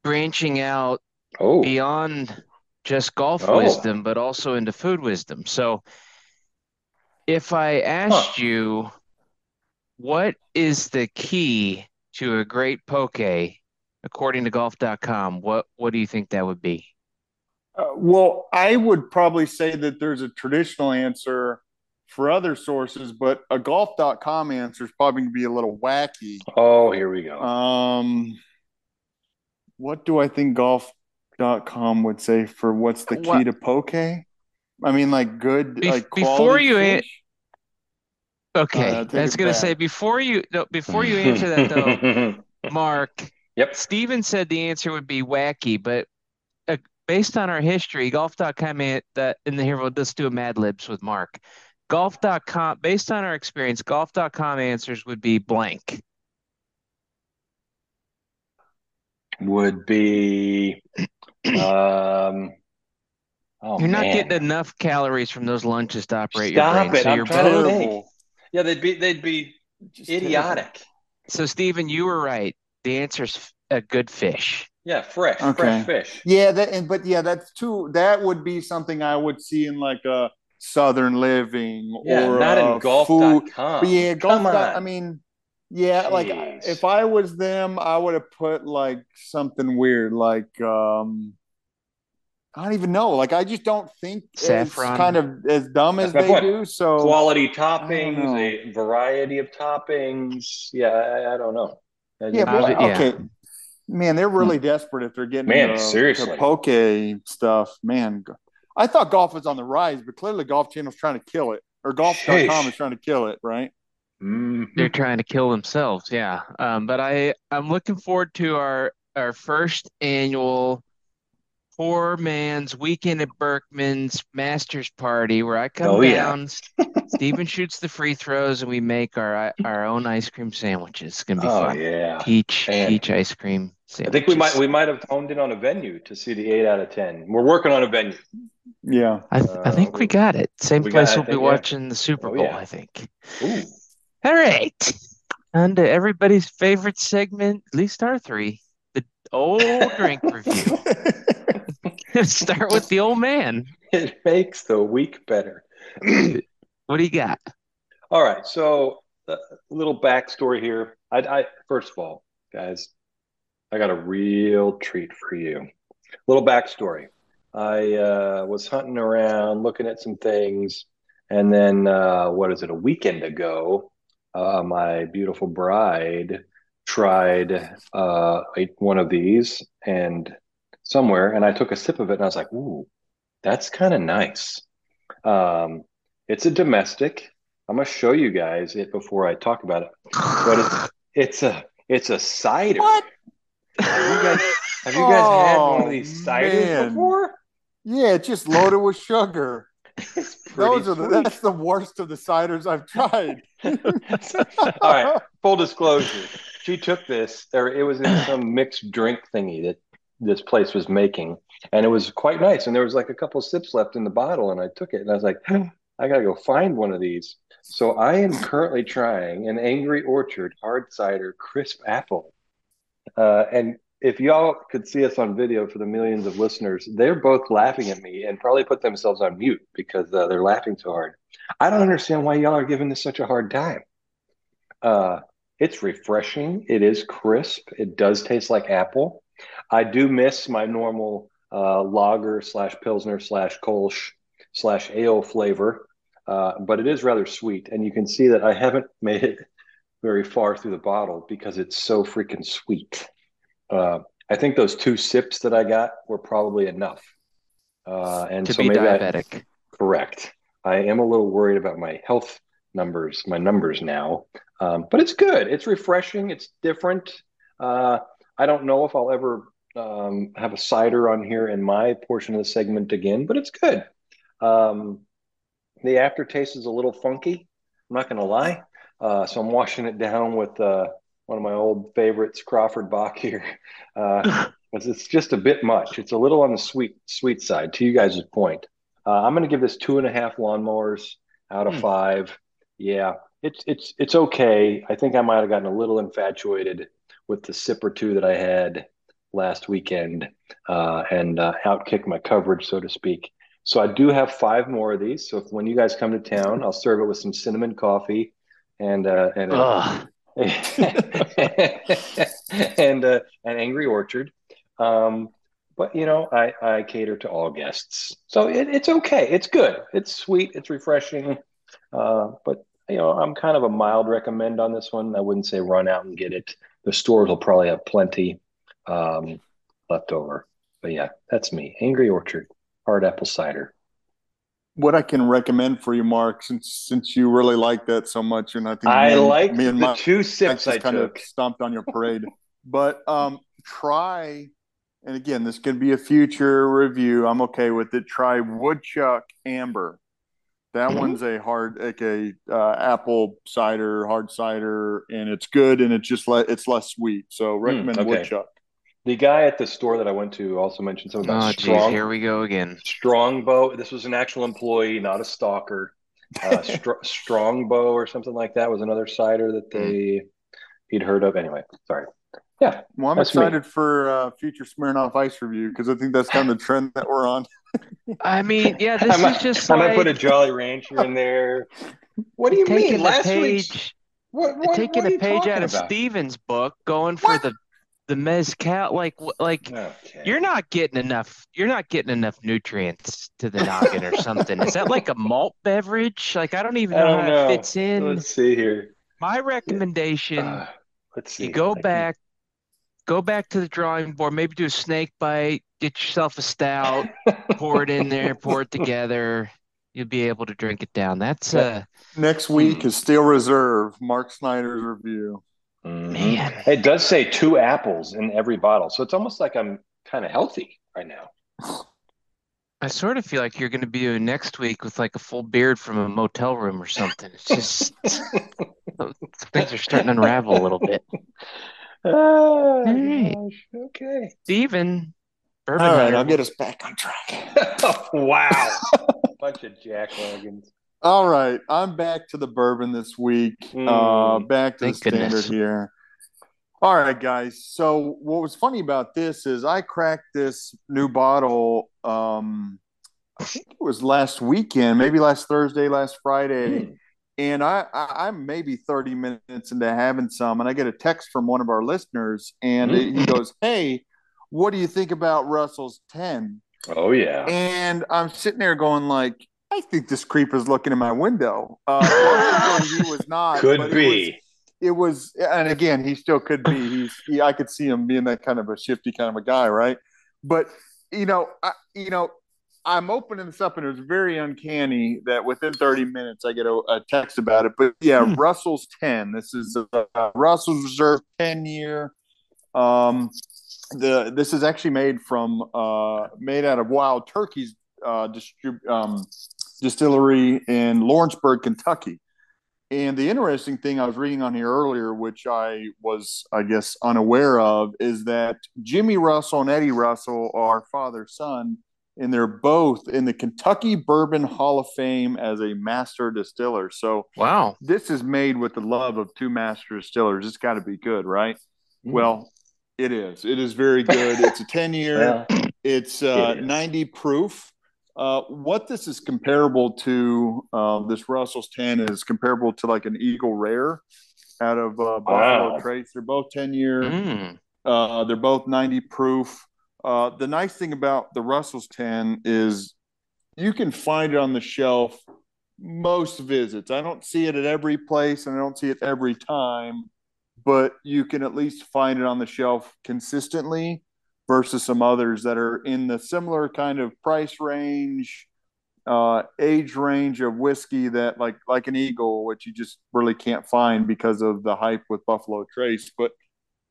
branching out
Oh,
beyond just golf
Oh.
wisdom, but also into food wisdom. So if I asked you, what is the key to a great poke according to golf.com, what what do you think that would be?
Uh, well, I would probably say that there's a traditional answer for other sources, but a golf.com answer is probably going to be a little wacky.
oh, here we go.
Um, what do I think golf.com would say for what's the key
What-
to poke? I mean, like good,
Bef-
like
before you an-
fish?
Okay,
Uh,
I was gonna
back.
say before you no, before you answer that though, Mark,
Yep.
Steven said the answer would be wacky, but uh, based on our history, golf.com an- that in the here we'll just do a Mad Libs with Mark. Golf.com, based on our experience, golf.com answers would be blank.
Would be um oh
You're not
man.
getting enough calories from those lunches to operate
Stop
your brain.
it,
So
I'm
you're
trying to think. Yeah, they'd be they'd be
Just
idiotic.
so Steven, you were right. The answer's a good fish.
Yeah, fresh,
Okay.
fresh fish.
Yeah, that and but yeah, that's too. That would be something I would see in like a Southern Living
Yeah,
or
not in golf.com.
food. But yeah, golf.
Come
dot- I mean, yeah, like if I was them, I would have put like something weird, like um, I don't even know. Like I just don't think
Saffron.
it's kind of as dumb as they
point.
do. So
quality toppings, a variety of toppings. Yeah, I, I don't know. I
yeah,
just-
but
Uh, yeah.
okay. Man, they're really desperate if they're getting
Man,
to,
seriously.
to poke stuff. Man, I thought golf was on the rise, but clearly Golf Channel's trying to kill it, or Golf.com
Sheesh.
is trying to kill it, right?
Mhm.
They're trying to kill themselves, yeah. Um, but I I'm looking forward to our our first annual poor man's weekend at Berkman's Masters party where I come
Oh, yeah.
down, Steven shoots the free throws, and we make our our own ice cream sandwiches. It's gonna be
Oh
fun.
yeah.
Peach
Man.
peach ice cream
I think we might we might have honed in on a venue to see the eight out of ten. We're working on a venue.
Yeah.
I, th- I think
Uh,
we got it. Same
we
place
I
we'll be
think, yeah.
watching the Super
Oh,
Bowl,
yeah.
I think.
Ooh.
All right. On to everybody's favorite segment, at least our three, the old drink review. Start with the old man.
It makes the week better.
What do you got?
All right, so a little backstory here. I, I first of all, guys, I got a real treat for you. Little backstory. I uh, was hunting around, looking at some things, and then uh, what is it? A weekend ago, uh, my beautiful bride tried uh, one of these and somewhere, and I took a sip of it, and I was like, "Ooh, that's kind of nice." Um, it's a domestic. I'm gonna show you guys it before I talk about it, but it's it's a it's a cider.
What?
Have you guys have you guys oh, had one of these oh, ciders man. before?
Yeah, it's just loaded with sugar. Those are the, that's the worst of the ciders I've tried.
All right, full disclosure. She took this, or it was in some mixed drink thingy that this place was making, and it was quite nice. And there was like a couple sips left in the bottle, and I took it, and I was like, I gotta go find one of these. So I am currently trying an Angry Orchard hard cider crisp apple, uh, and if y'all could see us on video for the millions of listeners, they're both laughing at me and probably put themselves on mute because uh, they're laughing so hard. I don't understand why y'all are giving this such a hard time. Uh, it's refreshing. It is crisp. It does taste like apple. I do miss my normal uh, lager slash pilsner slash kolsch slash ale flavor, uh, but it is rather sweet. And you can see that I haven't made it very far through the bottle because it's so freaking sweet. Uh, I think those two sips that I got were probably enough. Uh, and
to
so
be diabetic. I,
correct. I am a little worried about my health numbers, my numbers now. Um, but it's good. It's refreshing. It's different. Uh, I don't know if I'll ever um, have a cider on here in my portion of the segment again, but it's good. Um, the aftertaste is a little funky. I'm not going to lie. Uh, so I'm washing it down with uh, one of my old favorites, Crawford Bock here. Uh, it's just a bit much. It's a little on the sweet sweet side. To you guys' point, uh, I'm going to give this two and a half lawnmowers out of mm. five. Yeah, it's it's it's okay. I think I might have gotten a little infatuated with the sip or two that I had last weekend uh, and uh, outkick my coverage, so to speak. So I do have five more of these. So if, when you guys come to town, I'll serve it with some cinnamon coffee and uh, and and uh, an Angry Orchard. Um, but you know, I, I cater to all guests, so it, it's okay. It's good. It's sweet. It's refreshing. Uh, but you know, I'm kind of a mild recommend on this one. I wouldn't say run out and get it. The stores will probably have plenty um, left over. But yeah, that's me. Angry Orchard, hard apple cider
what I can recommend for you, Mark, since since you really like that so much, and I think
I like me and the my, two sips I
kind
took.
of stomped on your parade. but um, try, and again, this could be a future review. I'm okay with it. Try Woodchuck Amber. That mm-hmm. one's a hard, like a uh, apple cider, hard cider, and it's good, and it's just le- it's less sweet. So mm, recommend mm, okay. Woodchuck.
The guy at the store that I went to also mentioned something about oh, strong.
Geez, here we go again.
Strongbow. This was an actual employee, not a stalker. Uh, str- Strongbow or something like that was another cider that they mm. he'd heard of. Anyway, sorry. Yeah.
Well, I'm excited me. for uh, future Smirnoff Ice review because I think that's kind of the trend that we're on.
I mean, yeah, this
I'm
is just.
I'm
like...
gonna put a Jolly Rancher in there. What do you mean? Last page, week. What, what,
taking
what
a page out of Steven's book, going for the the mezcal like like okay. you're not getting enough you're not getting enough nutrients to the noggin or something. Is that like a malt beverage? Like i don't even know don't how know. it fits in.
Let's see here.
My recommendation uh,
let's see
you go I back can... go back to the drawing board maybe do a snake bite get yourself a stout pour it in there pour it together. You'll be able to drink it down. That's uh
next week hmm. is steel reserve mark snyder's review
Mm-hmm. Man, it does say two apples in every bottle, so it's almost like I'm kind of healthy right now.
I sort of feel like you're going to be doing next week with like a full beard from a motel room or something. It's just things are starting to unravel a little bit.
Oh, All right. Gosh. Okay.
Steven,
bourbon. All right, I'll get us back on track.
wow. Bunch of jack wagons.
All right, I'm back to the bourbon this week. Mm, uh, back to the standard goodness. here. All right, guys. So what was funny about this is I cracked this new bottle. Um, I think it was last weekend, maybe last Thursday, last Friday, mm. and I, I am maybe 30 minutes into having some, and I get a text from one of our listeners, and mm. he goes, "Hey, what do you think about Russell's 10?"
Oh yeah.
And I'm sitting there going like, I think this creep is looking in my window. Uh, he was not.
Could be.
It was, it was, and again, he still could be. He's, he, I could see him being that kind of a shifty kind of a guy, right? But you know, I, you know, I'm opening this up, and it was very uncanny that within 30 minutes I get a, a text about it. But yeah, hmm. Russell's 10. This is a, Russell's Reserve 10 year. Um, the this is actually made from uh, made out of Wild Turkey's uh, distrib- um, distillery in Lawrenceburg, Kentucky. And the interesting thing I was reading on here earlier, which I was, I guess, unaware of, is that Jimmy Russell and Eddie Russell are father son and they're both in the Kentucky Bourbon Hall of Fame as a master distiller. So,
wow,
this is made with the love of two master distillers. It's got to be good, right? Mm. Well, it is. It is very good. It's a 10 year, yeah. it's uh, it 90 proof. Uh, what this is comparable to, uh, this Russell's 10 is comparable to like an Eagle Rare out of uh, Buffalo wow. Trace. They're both 10 year. Mm. Uh, they're both 90 proof. Uh, the nice thing about the Russell's 10 is you can find it on the shelf most visits. I don't see it at every place and I don't see it every time, but you can at least find it on the shelf consistently versus some others that are in the similar kind of price range, uh, age range of whiskey that like like an Eagle, which you just really can't find because of the hype with Buffalo Trace. But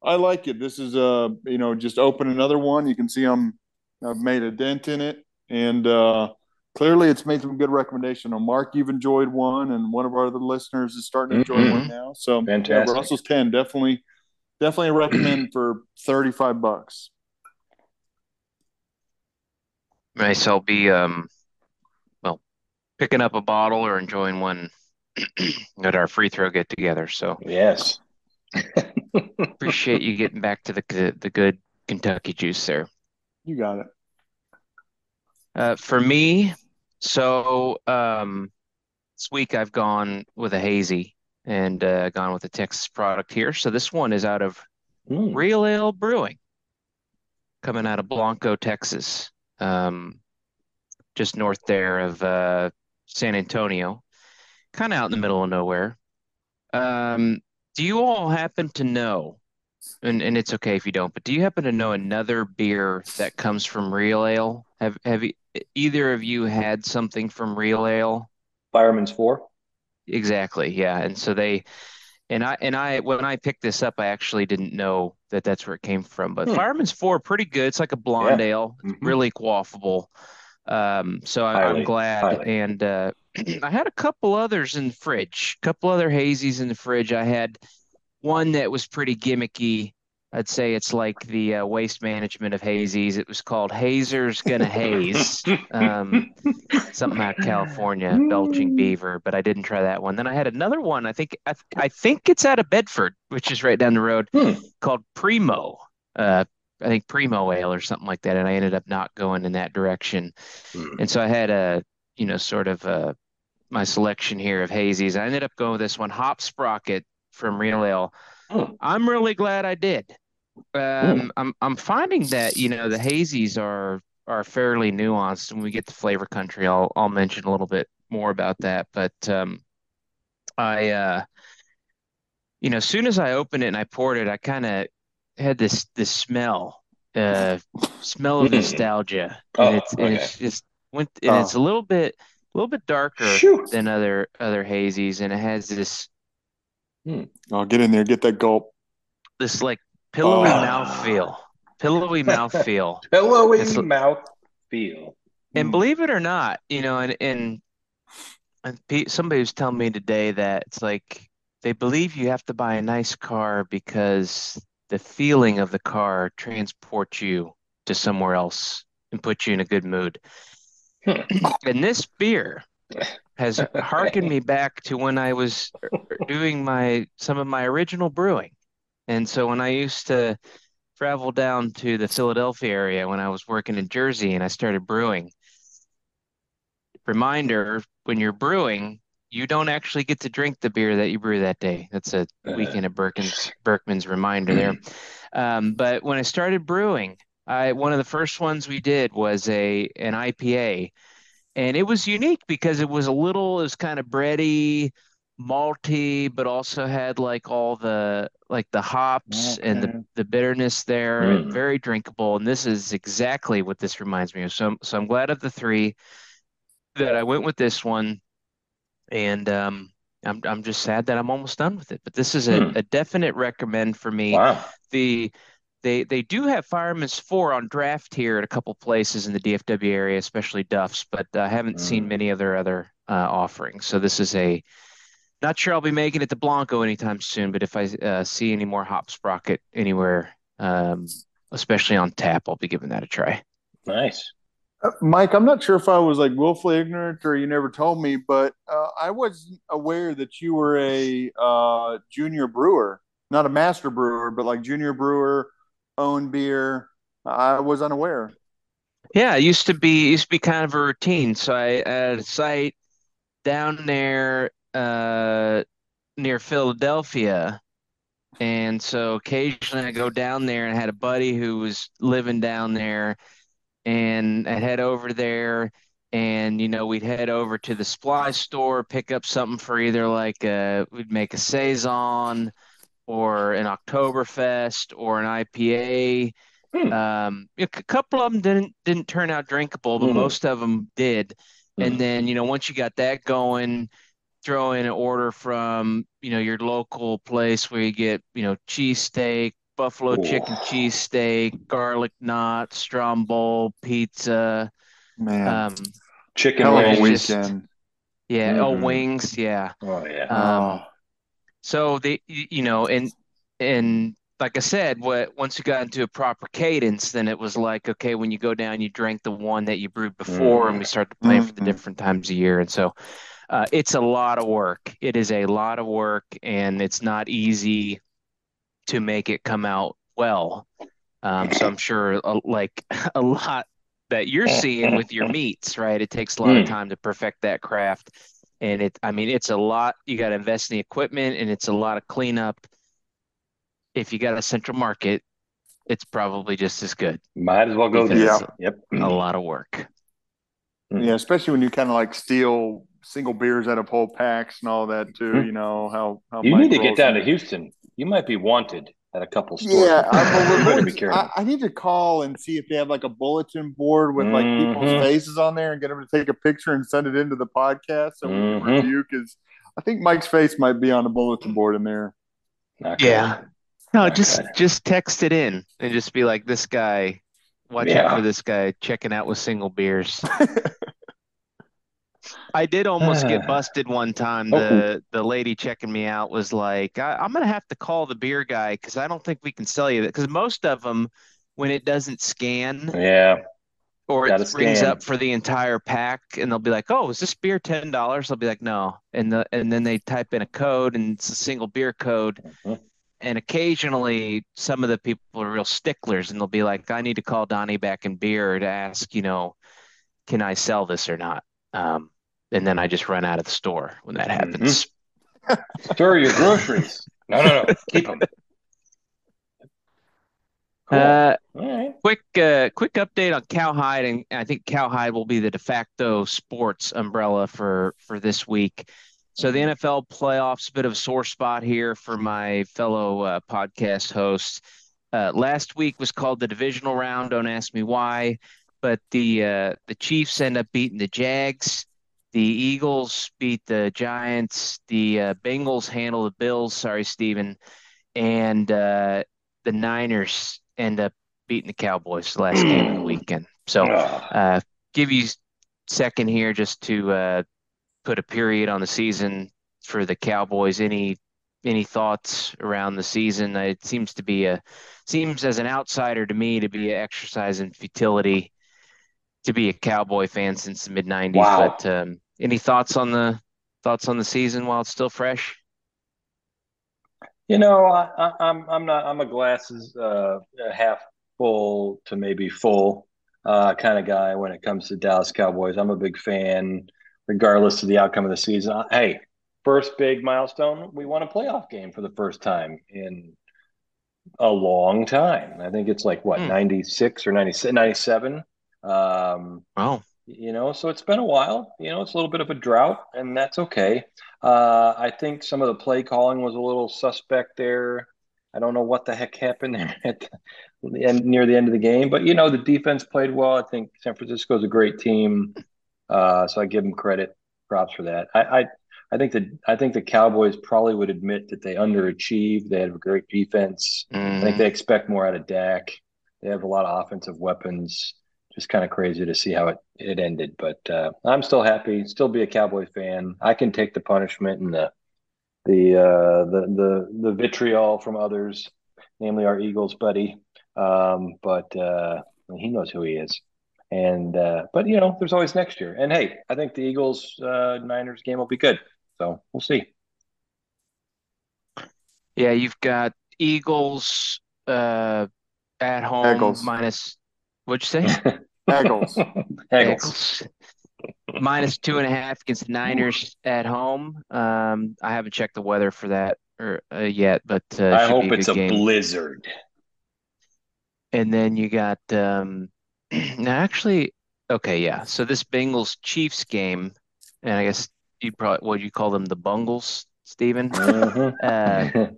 I like it. This is a you know just open another one. You can see I'm I've made a dent in it, and uh, clearly it's made some good recommendation. On Mark, you've enjoyed one, and one of our other listeners is starting to enjoy mm-hmm. one now. So
fantastic.
Yeah, Russell's ten definitely definitely recommend for thirty five bucks.
Nice. I'll be um well picking up a bottle or enjoying one at our free throw get together. So
yes.
Appreciate you getting back to the the good Kentucky juice there.
You got it.
Uh, for me, so um, this week I've gone with a hazy and uh, gone with a Texas product here. So this one is out of mm. Real Ale Brewing, coming out of Blanco, Texas, um, just north there of uh, San Antonio, kind of out in the middle of nowhere. Um, do you all happen to know, and, and it's okay if you don't, but do you happen to know another beer that comes from Real Ale? Have have you, either of you had something from Real Ale?
Fireman's Four.
Exactly. Yeah. And so they, and I and I when I picked this up, I actually didn't know that that's where it came from. But hmm. Fireman's Four, pretty good. It's like a blonde yeah. ale, mm-hmm. really quaffable. Um, so I, am glad. Highly. And uh, I had a couple others in the fridge, a couple other hazies in the fridge. I had one that was pretty gimmicky. I'd say it's like the uh, waste management of hazies. It was called Hazer's Gonna Haze, um, something out of California, Belching Beaver, but I didn't try that one. Then I had another one. I think I, I think it's out of Bedford, which is right down the road, hmm. called Primo. Uh, I think Primo Ale or something like that, and I ended up not going in that direction. Hmm. And so I had a you know sort of a my selection here of hazies. I ended up going with this one, Hop Sprocket from Real Ale. Oh. I'm really glad I did. Um, I'm I'm finding that you know the hazies are are fairly nuanced. When we get to flavor country, I'll I'll mention a little bit more about that. But um, I uh, you know, as soon as I opened it and I poured it, I kind of had this this smell, uh, smell of nostalgia, and oh, it's and it's just went and oh. it's a little bit a little bit darker Shoot. than other other hazies, and it has this.
Hmm. Oh, get in there, get that gulp.
This like pillowy oh. mouth feel, pillowy mouth feel,
pillowy it's, mouth feel.
And hmm. believe it or not, you know, and and, and somebody was telling me today that it's like they believe you have to buy a nice car because the feeling of the car transports you to somewhere else and puts you in a good mood. and this beer has harkened me back to when I was doing my some of my original brewing. And so when I used to travel down to the Philadelphia area when I was working in Jersey and I started brewing, reminder when you're brewing, you don't actually get to drink the beer that you brew that day. That's a weekend of Birkin's, Berkman's reminder there. Um, but when I started brewing, I one of the first ones we did was a an IPA, and it was unique because it was a little, it was kind of bready, malty, but also had like all the like the hops and the the bitterness there,
Mm.
very drinkable. And this is exactly what this reminds me of. So so I'm glad of the three that I went with this one, and um, I'm I'm just sad that I'm almost done with it. But this is a,
Hmm.
a definite recommend for me.
Wow.
The they they do have Fireman's Four on draft here at a couple places in the DFW area, especially Duff's, but I haven't seen
Mm.
many of their other uh, offerings. So this is a not sure I'll be making it to Blanco anytime soon, but if I uh, see any more Hop Sprocket anywhere, um, especially on tap, I'll be giving that a try.
Nice.
Uh, Mike, I'm not sure if I was like willfully ignorant or you never told me, but uh, I wasn't aware that you were a uh, junior brewer, not a master brewer, but like junior brewer, own beer. I was unaware.
Yeah, it used to be used to be kind of a routine. So I, had a site down there uh, near Philadelphia, and so occasionally I go down there and I had a buddy who was living down there, and I'd head over there, and you know we'd head over to the supply store, pick up something for either like uh we'd make a saison or an Oktoberfest or an IPA.
Hmm.
Um, a couple of them didn't didn't turn out drinkable, but
Mhm.
most of them did. And
Mhm.
then, you know, once you got that going, throw in an order from, you know, your local place where you get, you know, cheesesteak, buffalo
Ooh.
chicken cheesesteak, garlic knot, stromboli, pizza.
Man,
Um,
Chicken
hell of
yeah,
a
wings.
just-
weekend.
yeah, oh,
Mhm.
wings, yeah.
Oh yeah.
Um,
Oh.
So they, you know, and and like I said, what once you got into a proper cadence, then it was like, okay, when you go down, you drink the one that you brewed before, and we start to plan for the
Mhm.
different times a year. And so, uh, it's a lot of work. It is a lot of work, and it's not easy to make it come out well. Um, so I'm sure, uh, like a lot that you're seeing with your meats, right? It takes a lot of
Mm.
time to perfect that craft. And it, I mean, it's a lot. You got to invest in the equipment and it's a lot of cleanup. If you got a central market, it's probably just as good
Might as well go
because
there.
it's
Yep.
a lot of work.
Yeah, especially when you kind of like steal single beers out of whole packs and all that too.
Mhm.
You know how how
You
Mike
need to get down to. Houston. You might be wanted at a couple stores.
Yeah, I, well,
You
we're
better
going
be
to-
careful.
I, I need to call and see if they have like a bulletin board with like people's
Mhm.
faces on there and get them to take a picture and send it into the podcast so we can
Mhm.
review. Because I think Mike's face might be on a bulletin board in there.
Not good.
Yeah. No,
Not
just
good.
just text it in and just be like, this guy, watch out for this guy checking out with single beers. I did almost get busted one time.
Oh.
The the lady checking me out was like, I, I'm gonna have to call the beer guy because I don't think we can sell you that. Because most of them, when it doesn't scan
Yeah.
or it brings up for the entire pack, and they'll be like, "Oh, is this beer ten dollars?" I'll be like, "No," and the and then they type in a code, and it's a single beer code.
Mhm.
And occasionally, some of the people are real sticklers, and they'll be like, "I need to call Donnie back in beer to ask, you know, can I sell this or not?" Um, and then I just run out of the store when that
Mm-hmm.
happens.
Store your groceries. No, no, no. Keep them. Cool.
Uh,
All right.
quick, uh, quick update on Cowhide, and I think Cowhide will be the de facto sports umbrella for for this week. So the NFL playoffs, a bit of a sore spot here for my fellow uh, podcast hosts. Uh, last week was called the divisional round. Don't ask me why, but the uh, the Chiefs end up beating the Jags. The Eagles beat the Giants. The uh, Bengals handle the Bills. Sorry, Steven. And uh, the Niners end up beating the Cowboys the last game of the weekend. So uh, give you a second here just to uh, put a period on the season for the Cowboys. Any any thoughts around the season? It seems to be a seems as an outsider to me to be an exercise in futility to be a Cowboy fan since the mid '90s.
Wow.
But um, any thoughts on the thoughts on the season while it's still fresh?
You know, I, I, I'm I'm not I'm a glasses uh, half full to maybe full uh, kind of guy when it comes to Dallas Cowboys. I'm a big fan, regardless of the outcome of the season. I- Hey, first big milestone, we won a playoff game for the first time in a long time. I think it's like what, hmm. 96 or 96, 97. Um,
wow.
You know, so it's been a while. You know, it's a little bit of a drought, and that's okay. Uh, I think some of the play calling was a little suspect there. I don't know what the heck happened there at the end, near the end of the game, but you know, the defense played well. I think San Francisco is a great team, uh, so I give them credit, props for that. I, I, I think the I think the Cowboys probably would admit that they underachieved. They have a great defense. Mm. I think mm-hmm. they expect more out of Dak. They have a lot of offensive weapons just kind of crazy to see how it, it ended. But uh, I'm still happy, still be a Cowboy fan. I can take the punishment and the the uh, the the the vitriol from others, namely our Eagles buddy. Um, but uh, he knows who he is. And uh, but you know, there's always next year. And hey, I think the Eagles uh, Niners game will be good. So we'll see.
Yeah, you've got Eagles uh, at home Eagles. minus. What'd you say?
Eagles.
Eagles. Minus two and a half against the Niners at home. Um, I haven't checked the weather for that or uh, yet, but uh,
I hope a it's a game. blizzard.
And then you got um, now actually, okay, yeah. So this Bengals Chiefs game, and I guess you probably what you call them the Bungles, Steven. Mm-hmm.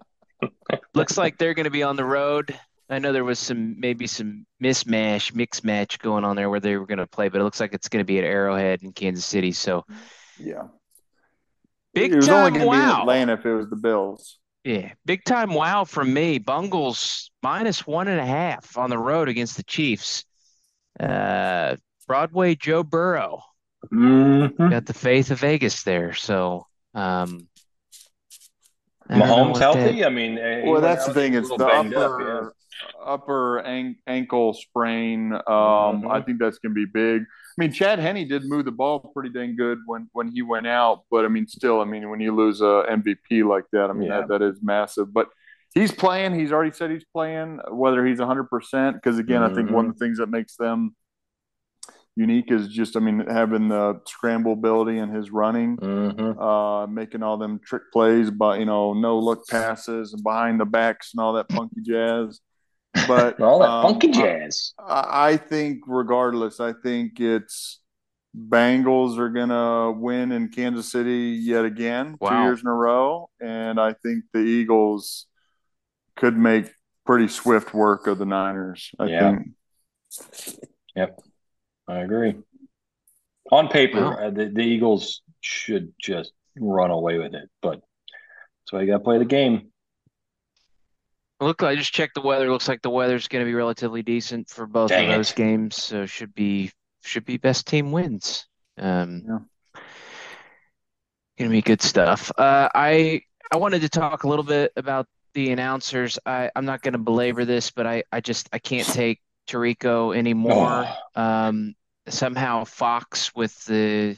uh, looks like they're going to be on the road. I know there was some maybe some mismatch, mix match going on there where they were going to play, but it looks like it's going to be at Arrowhead in Kansas City. So,
yeah,
big it was time only wow.
Be Atlanta if it was the Bills.
Yeah, big time wow from me. Bungles minus one and a half on the road against the Chiefs. Uh, Broadway Joe Burrow
mm-hmm.
got the faith of Vegas there. So, um,
Mahomes healthy. That, I mean,
well, that's the thing. It's the upper, up, upper an- ankle sprain. Um, mm-hmm. I think that's going to be big. I mean, Chad Henne did move the ball pretty dang good when when he went out, but I mean, still, I mean, when you lose a MVP like that, I mean, yeah. that, that is massive. But he's playing. He's already said he's playing. Whether he's 100 percent, because again, mm-hmm. I think one of mm-hmm. the things that makes them unique is just, I mean, having the scramble ability and his running,
mm-hmm.
uh, making all them trick plays, but you know, no look passes and behind the backs and all that funky jazz. But
all that um, funky jazz.
I, I, think, regardless, I think it's Bengals are gonna win in Kansas City yet again, wow. two years in a row, and I think the Eagles could make pretty swift work of the Niners. I yeah. think.
Yep. I agree. On paper, wow. uh, the, the Eagles should just run away with it, but that's why you got to play the game.
Look, I just checked the weather. Looks like the weather's going to be relatively decent for both Dang of those it. games, so should be should be best team wins. Um, yeah. Gonna be good stuff. Uh, I I wanted to talk a little bit about the announcers. I I'm not going to belabor this, but I I just I can't take Tirico anymore. Oh. Um, somehow Fox with the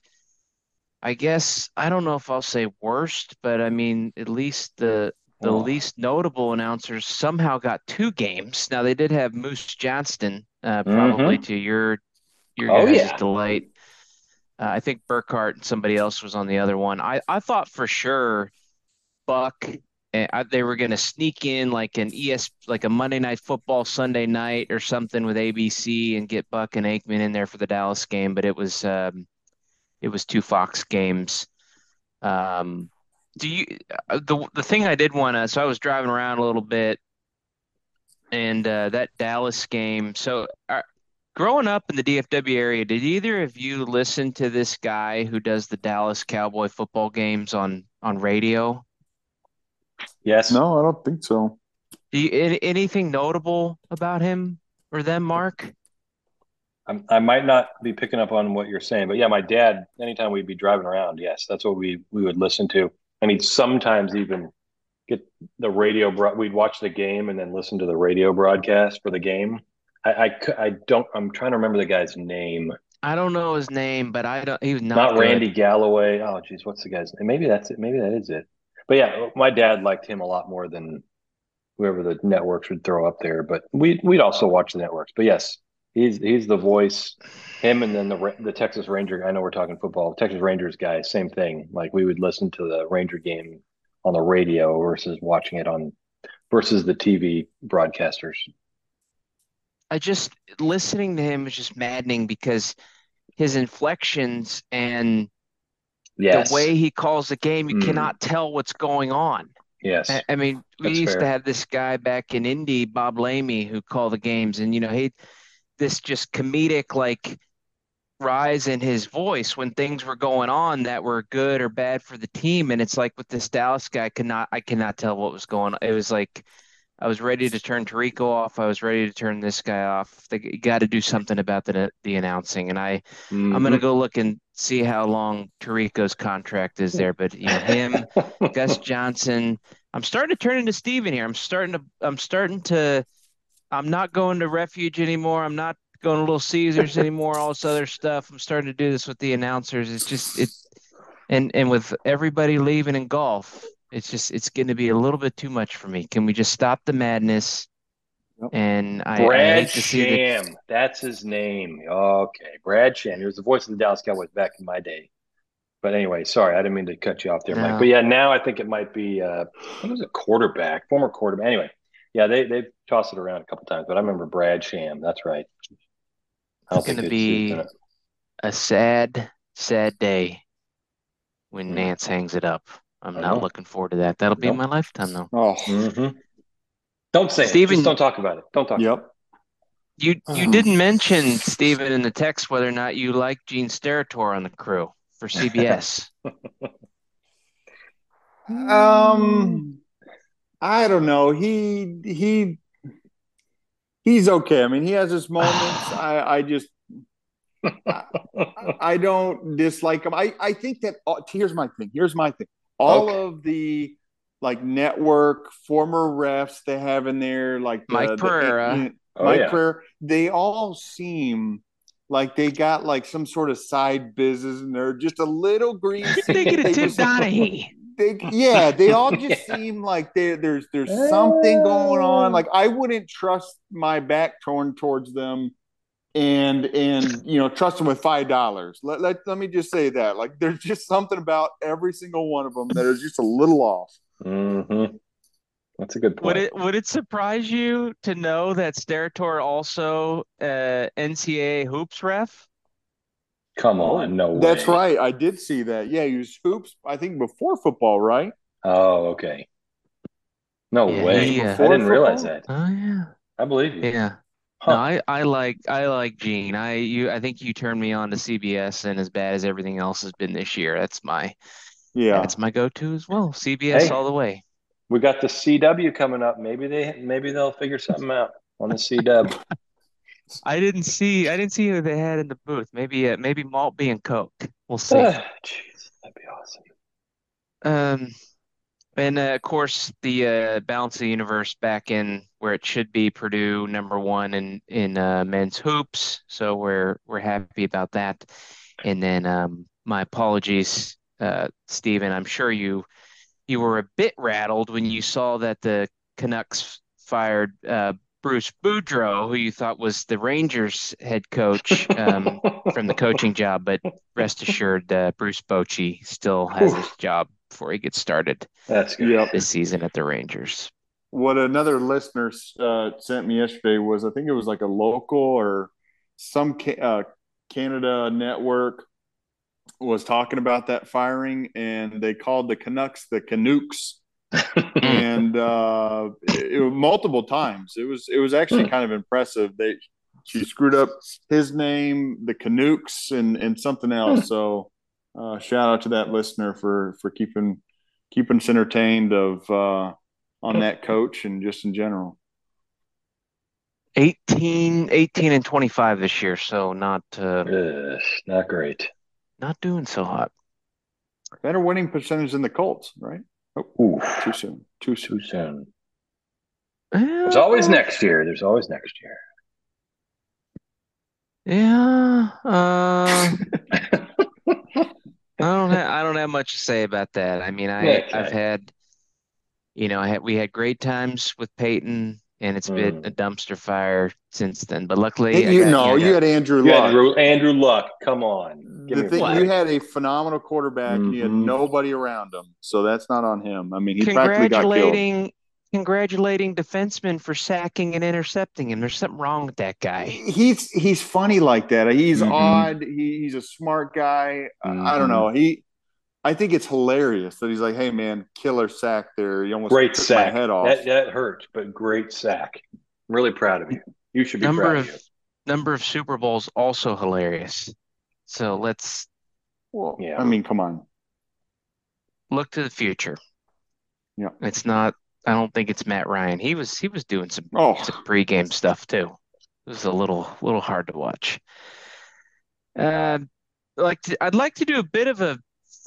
I guess I don't know if I'll say worst, but I mean at least the the oh. least notable announcers somehow got two games. Now they did have Moose Johnston, uh, probably mm-hmm. to your your oh, guys' yeah. delight. Uh, I think Burkhardt and somebody else was on the other one. I, I thought for sure Buck I, they were going to sneak in like an ES like a Monday Night Football Sunday night or something with ABC and get Buck and Aikman in there for the Dallas game, but it was um, it was two Fox games. Um, do you uh, the the thing I did want to? So I was driving around a little bit, and uh, that Dallas game. So. Uh, growing up in the DFW area, did either of you listen to this guy who does the Dallas Cowboy football games on on radio?
Yes.
No, I don't think so.
Do you, anything notable about him or them, Mark?
I'm, i might not be picking up on what you're saying, but yeah, my dad. Anytime we'd be driving around, yes, that's what we we would listen to, and he'd sometimes even get the radio. Bro- we'd watch the game and then listen to the radio broadcast for the game. I, I, I don't. I'm trying to remember the guy's name.
I don't know his name, but I don't. He was not,
not Randy Galloway. Oh, geez, what's the guy's name? Maybe that's it. Maybe that is it but yeah, my dad liked him a lot more than whoever the networks would throw up there. But we we'd also watch the networks. But yes, he's he's the voice. Him and then the the Texas Ranger. I know we're talking football. Texas Rangers guy, same thing. Like we would listen to the Ranger game on the radio versus watching it on versus the TV broadcasters.
I just listening to him is just maddening because his inflections and
Yes.
the way he calls the game, you
Mm.
cannot tell what's going on.
yes.
I, I mean, we
That's
used
fair.
to have this guy back in Indy, Bob Lamey, who called the games, and you know, he this just comedic like rise in his voice when things were going on that were good or bad for the team. And it's like with this Dallas guy, I cannot I cannot tell what was going on. It was like I was ready to turn Tirico off. I was ready to turn this guy off. They got to do something about the the announcing. And I I'm gonna
Mhm.
go look and see how long Tirico's contract is there. But you know, him, Gus Johnson. I'm starting to turn into Steven here. I'm starting to I'm starting to I'm not going to refuge anymore. I'm not going to Little Caesars anymore, all this other stuff. I'm starting to do this with the announcers. It's just it and and with everybody leaving in golf, it's just it's going to be a little bit too much for me. Can we just stop the madness?
Yep.
And I, I
Brad
hate to see that
Sham. That's his name. Okay. Brad Sham. He was the voice of the Dallas Cowboys back in my day. But anyway, sorry, I didn't mean to cut you off there, Mike. But yeah, now I think it might be uh I think it was a quarterback, former quarterback. Anyway, yeah, they they've tossed it around a couple times, but I remember Brad Sham. That's right.
It's gonna be- a sad, sad day when
Mm.
Nance hangs it up. I'm not
know.
looking forward to that. That'll be in
Nope.
my lifetime though.
Oh,
Mhm. Don't say it. Just don't talk about it. Don't talk.
yep.
You you
Oh.
didn't mention Steven in the text whether or not you like Gene Steratore on the crew for CBS.
Um, I don't know. He he he's okay. I mean, he has his moments. I I just I, I don't dislike him. I I think that uh, here's my thing. Here's my thing. All
Okay.
of the like network former refs they have in there, like the,
Mike
the-
Pereira.
Oh,
Mike
yeah.
Pereira, they all seem like they got like some sort of side business and they're just a little greasy.
Thinking of
They
Tim
just-
Donaghy.
They yeah they all just
Yeah.
seem like they, there's there's something going on like i wouldn't trust my back torn towards them and and you know trust them with five dollars let, let let me just say that like there's just something about every single one of them that is just a little off
Mhm. That's a good point.
Would it would it surprise you to know that Steratore also uh, NCAA hoops ref?
Come on, no way.
that's right i did see that yeah he was hoops i think before football right
Oh, okay. No
Yeah,
way.
he, uh,
I didn't realize that.
Oh yeah,
I believe you.
yeah.
Huh.
No, I, I like I like Gene. I you I think you turned me on to CBS, and as bad as everything else has been this year, that's my
yeah
that's my go-to as well. CBS
Hey.
all the way.
We got the CW coming up. Maybe they maybe they'll figure something out on the CW.
I didn't see I didn't see who they had in the booth. Maybe uh, maybe Maltby and Coke. We'll see.
Jeez, that'd be awesome.
Um, and uh, of course, the uh, balance of the universe back in where it should be, Purdue number one in in uh, men's hoops. So we're we're happy about that. And then um, my apologies, uh, Steven. I'm sure you you were a bit rattled when you saw that the Canucks fired uh, Bruce Boudreau, who you thought was the Rangers head coach um, from the coaching job, but rest assured, uh, Bruce Bochy still has his job before he gets started
That's good.
yep
this season at the Rangers.
what another listener uh, sent me yesterday was I think it was like a local or some ca- uh, Canada network was talking about that firing, and they called the Canucks the Canucks, and uh, it, it- multiple times. It was it was actually kind of impressive. They she screwed up his name, the Canucks, and and something else. So uh, shout out to that listener for for keeping keeping us entertained of. Uh, on that coach and just in general.
18, 18 and 25 this year, so not uh,
Ugh, not great.
not doing so hot.
Better winning percentage than the Colts, right? Oh,
Oof,
too soon. Too soon.
too soon. There's always next year. There's always next year.
Yeah, uh, I don't have I don't have much to say about that. I mean, I
Okay.
I've had, you know, I had we had great times with Peyton, and it's been
Mm.
a dumpster fire since then. But luckily, I
you
got,
know,
you
you had Andrew
You
Luck.
Andrew, Andrew Luck. Come on. Give
The
me
thing, you had a phenomenal quarterback and you had
Mhm.
nobody around him. So that's not on him. I mean, he practically got killed.
congratulating congratulating defensemen for sacking and intercepting him. There's something wrong with that guy.
He's he's funny like that. He's mm-hmm. odd. He, he's a smart guy. Mm-hmm. I don't know. He I think it's hilarious that he's like, "Hey man, killer sack there. You almost
great sack.
my head off.
That, that hurt, but great sack. I'm really proud of you. You should be
number
proud
of,
of you.
Number of Super Bowls also hilarious. So let's.
Well, yeah. I mean, come on.
Look to the future.
Yeah,
it's not. I don't think it's Matt Ryan. He was he was doing some
oh.
some pregame stuff too. It was a little little hard to watch. Uh, like to, I'd like to do a bit of a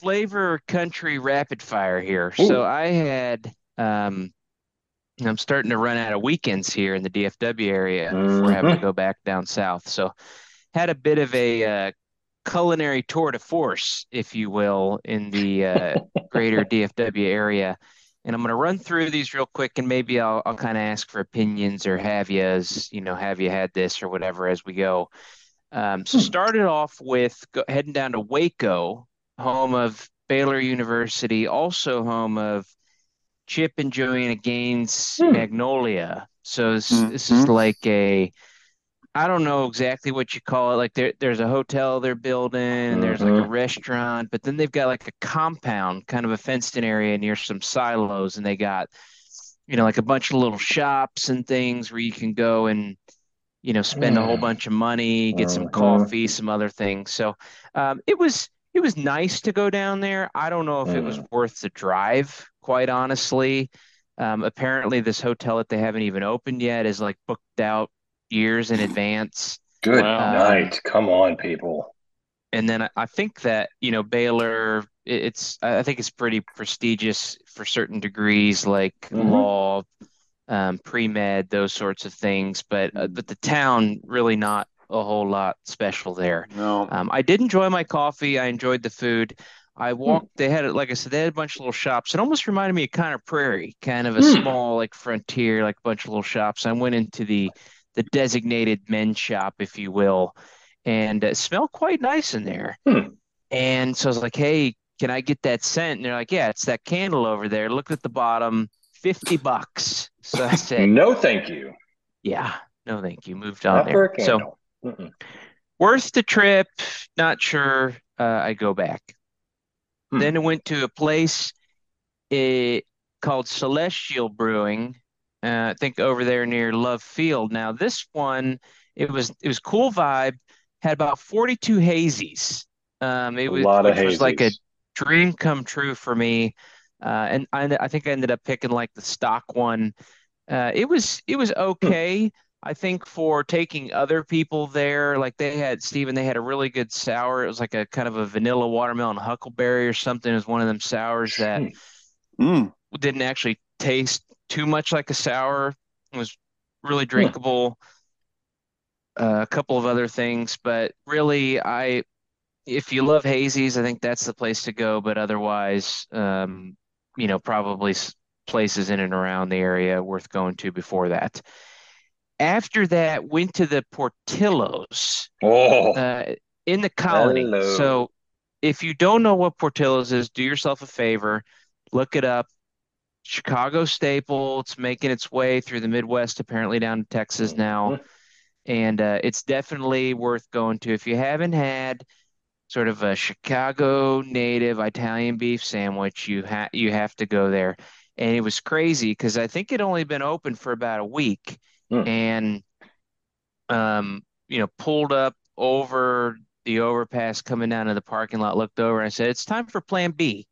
flavor country rapid fire here. Ooh. So I had um I'm starting to run out of weekends here in the DFW area mm-hmm. before having to go back down south. So had a bit of a uh, culinary tour de force, if you will, in the uh, greater DFW area. And I'm going to run through these real quick, and maybe I'll, I'll kind of ask for opinions or have you as you know, have you had this or whatever as we go. Um, so hmm. started off with go, heading down to Waco, home of Baylor University, also home of Chip and Joanna Gaines hmm. Magnolia. So this, mm-hmm. this, is like a I don't know exactly what you call it. Like there, there's a hotel they're building, and there's like a mm-hmm. restaurant, but then they've got like a compound, kind of a fenced-in area near some silos, and they got, you know, like a bunch of little shops and things where you can go and, you know, spend a whole mm. bunch of money, get some mm-hmm. coffee, some other things. So um, it was it was nice to go down there. I don't know if it was mm. worth the drive, quite honestly. Um, apparently, this hotel that they haven't even opened yet is like booked out years in advance.
Good um, night. Come on, people.
And then I think that you know Baylor. It's I think it's pretty prestigious for certain degrees, like mm-hmm. law, um, pre med, those sorts of things. But uh, but the town really not a whole lot special there.
No.
Um, I did enjoy my coffee. I enjoyed the food. I hmm. walked. They had, it like I said, they had a bunch of little shops. It almost reminded me of Conner Prairie, kind of a hmm. small, like frontier, like a bunch of little shops. I went into the the designated men's shop, if you will, and it smelled quite nice in there.
Hmm.
And so I was like, "Hey, can I get that scent?" And they're like, "Yeah, it's that candle over there. Look at the bottom, fifty bucks." So I said,
"No, thank you."
Yeah, no, thank you. Moved on Not there. So Mm-mm. worth the trip. Not sure. Uh, I go back. Hmm. Then I went to a place it, eh, called Celestial Brewing uh, I think over there near Love Field. Now this one, it was it was cool vibe. Had about 42 hazies. Um, it
a
was,
lot of
hazies. was like a dream come true for me. Uh, and I, I think I ended up picking like the stock one. Uh, it was it was hmm. okay. I think for taking other people there, like they had Steven, they had a really good sour. It was like a kind of a vanilla watermelon huckleberry or something. It was one of them sours that
mm.
didn't actually taste too much like a sour. It was really drinkable. Uh, a couple of other things, but really, I if you love hazies, I think that's the place to go. But otherwise, um, you know, probably places in and around the area worth going to before that. After that, went to the Portillo's
oh,
uh, in the colony.
Hello.
So, if you don't know what Portillo's is, do yourself a favor, look it up. Chicago staple. It's making its way through the Midwest, apparently down to Texas mm-hmm. now, and uh, it's definitely worth going to. If you haven't had sort of a Chicago native Italian beef sandwich, you have you have to go there. And it was crazy because I think it only been open for about a week, mm. and um, you know, pulled up over the overpass coming down to the parking lot, looked over, and I said, "It's time for Plan B,"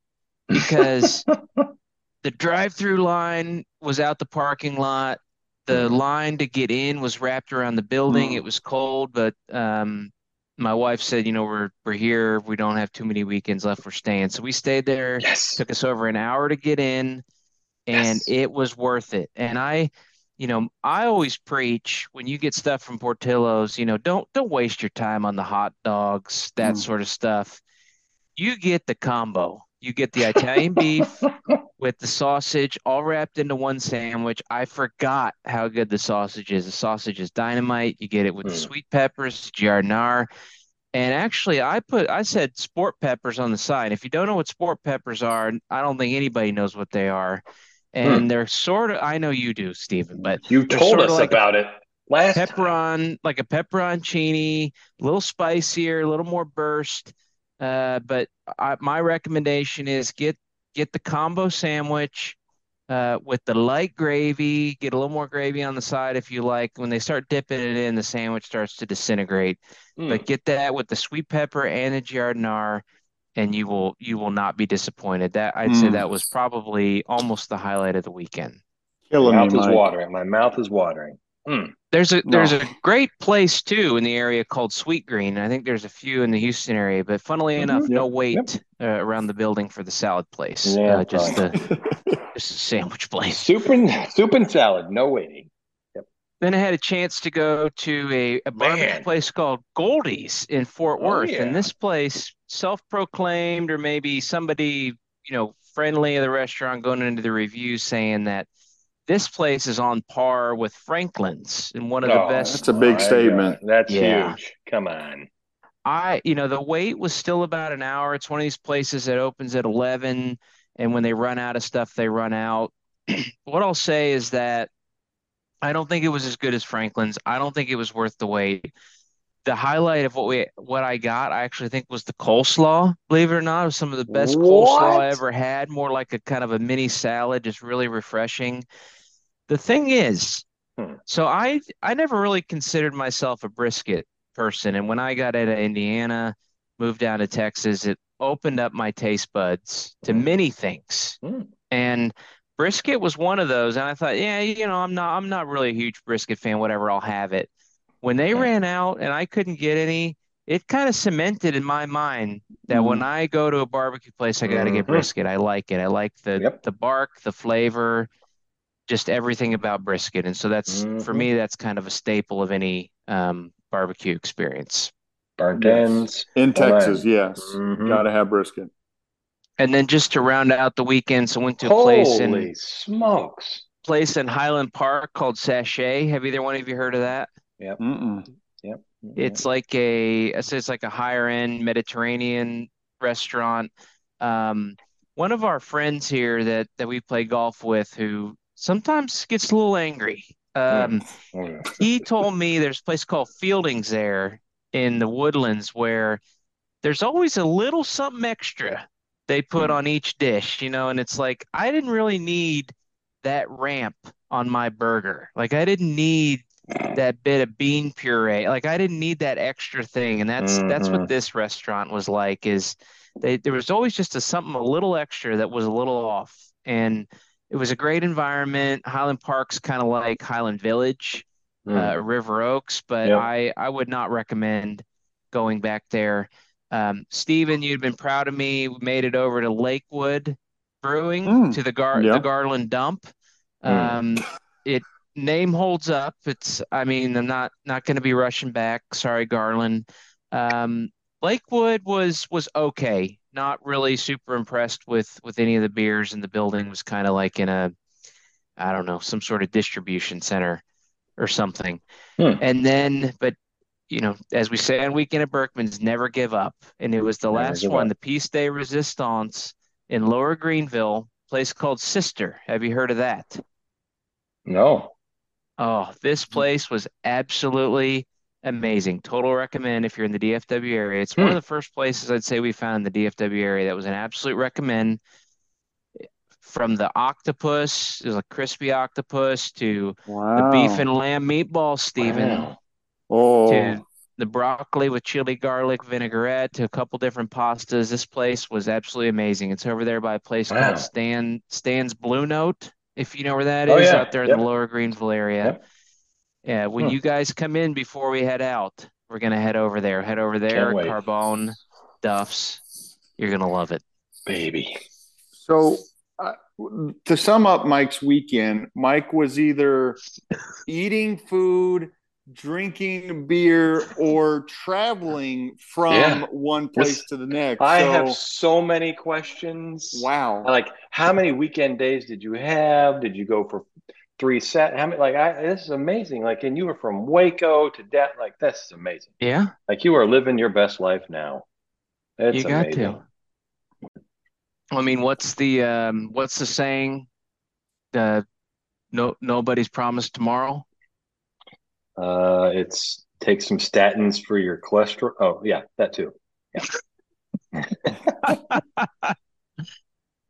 because the drive-through line was out the parking lot. The mm-hmm. line to get in was wrapped around the building. Mm-hmm. It was cold, but um, my wife said, you know, we're we're here. We don't have too many weekends left. We're staying, so we stayed there.
Yes,
took us over an hour to get in, and yes. it was worth it. And I, you know, I always preach when you get stuff from Portillo's, you know, don't don't waste your time on the hot dogs, that mm. sort of stuff. You get the combo. You get the Italian beef with the sausage all wrapped into one sandwich. I forgot how good the sausage is. The sausage is dynamite. You get it with mm. the sweet peppers, giardiniera. And actually, I put I said sport peppers on the side. If you don't know what sport peppers are, I don't think anybody knows what they are. And they're sort of. I know you do, Steven, but
You told us
like
about it last time.
pepperon, like a pepperoncini, a little spicier, a little more burst. Uh, but I, my recommendation is get get the combo sandwich uh, with the light gravy. Get a little more gravy on the side if you like. When they start dipping it in, the sandwich starts to disintegrate.
Mm.
But get that with the sweet pepper and the giardiniera, and you will you will not be disappointed. That I'd say
Mm.
that was probably almost the highlight of the weekend.
My
Killing me,
mouth is
Mike.
watering. My mouth is watering. Mm.
There's a
No.
there's a great place too in the area called Sweetgreen. I think there's a few in the Houston area, but funnily
Mhm.
enough, no
Yep.
wait uh, around the building for the salad place.
Yeah,
uh, just the just a sandwich place.
Soup and soup and salad. No waiting.
Then I had a chance to go to a, a barbecue place called Goldee's in Fort
Oh,
Worth,
yeah.
and this place, self-proclaimed, or maybe somebody you know friendly of the restaurant going into the reviews saying that this place is on par with Franklin's and one of the
Oh,
best
That's a big
my
statement.
That's
Yeah.
huge. Come on.
I, you know, the wait was still about an hour. It's one of these places that opens at 11, and when they run out of stuff, they run out. What I'll say is that I don't think it was as good as Franklin's. I don't think it was worth the wait. The highlight of what we what I got, I actually think was the coleslaw. Believe it or not, it was some of the best coleslaw I ever had. More like a kind of a mini salad, just really refreshing. The thing is,
Hmm.
so I I never really considered myself a brisket person, and when I got out of Indiana, moved down to Texas, it opened up my taste buds to
Hmm.
many things.
Hmm.
And brisket was one of those, and I thought, yeah, you know, I'm not I'm not really a huge brisket fan, whatever, I'll have it. When they
Okay.
ran out and I couldn't get any, it kind of cemented in my mind that
Mhm.
when I go to a barbecue place, I got to get
Mhm.
brisket. I like it. I like the
Yep.
the bark, the flavor, just everything about brisket. And so that's for
Mhm.
me, that's kind of a staple of any um, barbecue experience.
Burnt ends.
In
all that.
Texas, yes.
Mhm.
Gotta have brisket.
And then just to round out the weekend, so went to a place in
smokes.
place in Highland Park called Sachet. Have either one of you heard of that?
Mm-mm.
Yep.
It's like a, I say it's like a higher end Mediterranean restaurant. Um, one of our friends here that that we play golf with, who sometimes gets a little angry. Um,
Oh, yeah.
he told me there's a place called Fieldings there in the Woodlands where there's always a little something extra they put
Hmm.
on each dish, you know, and it's like I didn't really need that ramp on my burger. Like I didn't need that bit of bean puree. Like I didn't need that extra thing. And that's that's
Mhm.
what this restaurant was like is they there was always just a something a little extra that was a little off. And it was a great environment. Highland Park's kind of like Highland Village,
Mm.
uh, River Oaks, but
Yep.
I I would not recommend going back there. Um, Steven, you'd been proud of me. We made it over to Lakewood Brewing
Mm.
to the Gar
Yeah.
the Garland Dump.
Mm.
Um, it name holds up. It's I mean, I'm not not going to be rushing back. Sorry, Garland. Um, Lakewood was was okay. Not really super impressed with with any of the beers, and the building was kind of like in a I don't know, some sort of distribution center or something.
Hmm.
And then, but you know, as we say on Weekend at Berkman's, never give up. And it was the
Never
last one,
up.
the Peace de Resistance in Lower Greenville, place called Sister. Have you heard of that?
No.
Oh, this place was absolutely amazing. Total recommend if you're in the DFW area. It's one of
Hmm.
the first places I'd say we found in the DFW area that was an absolute recommend. From the octopus, there's a crispy octopus to the beef and lamb meatballs, Steven,
Wow.
Oh,
to the broccoli with chili garlic vinaigrette to a couple different pastas. This place was absolutely amazing. It's over there by a place
Wow.
called Stan Stan's Blue Note, if you know where that
Oh,
is,
yeah.
out there in
Yep.
the Lower Greenville area.
Yep.
Yeah, when
Hmm.
you guys come in before we head out, we're gonna head over there. Head over there,
Can't.
Carbone, Duff's. You're gonna love it.
Baby.
so uh, to sum up Mike's weekend, Mike was either eating food, drinking beer, or traveling from
Yeah.
one place
This-
to the next.
I
so,
have so many questions.
wow.
Like, how many weekend days did you have? Did you go for three set? How many? Like, I this is amazing. Like, and you were from Waco to that. Like, this is amazing.
Yeah,
Like, you are living your best life now. It's
you got
amazing.
to. I mean, what's the um, what's the saying? uh, no nobody's promised tomorrow.
Uh, it's take some statins for your cholesterol. Oh yeah, that too. Yeah.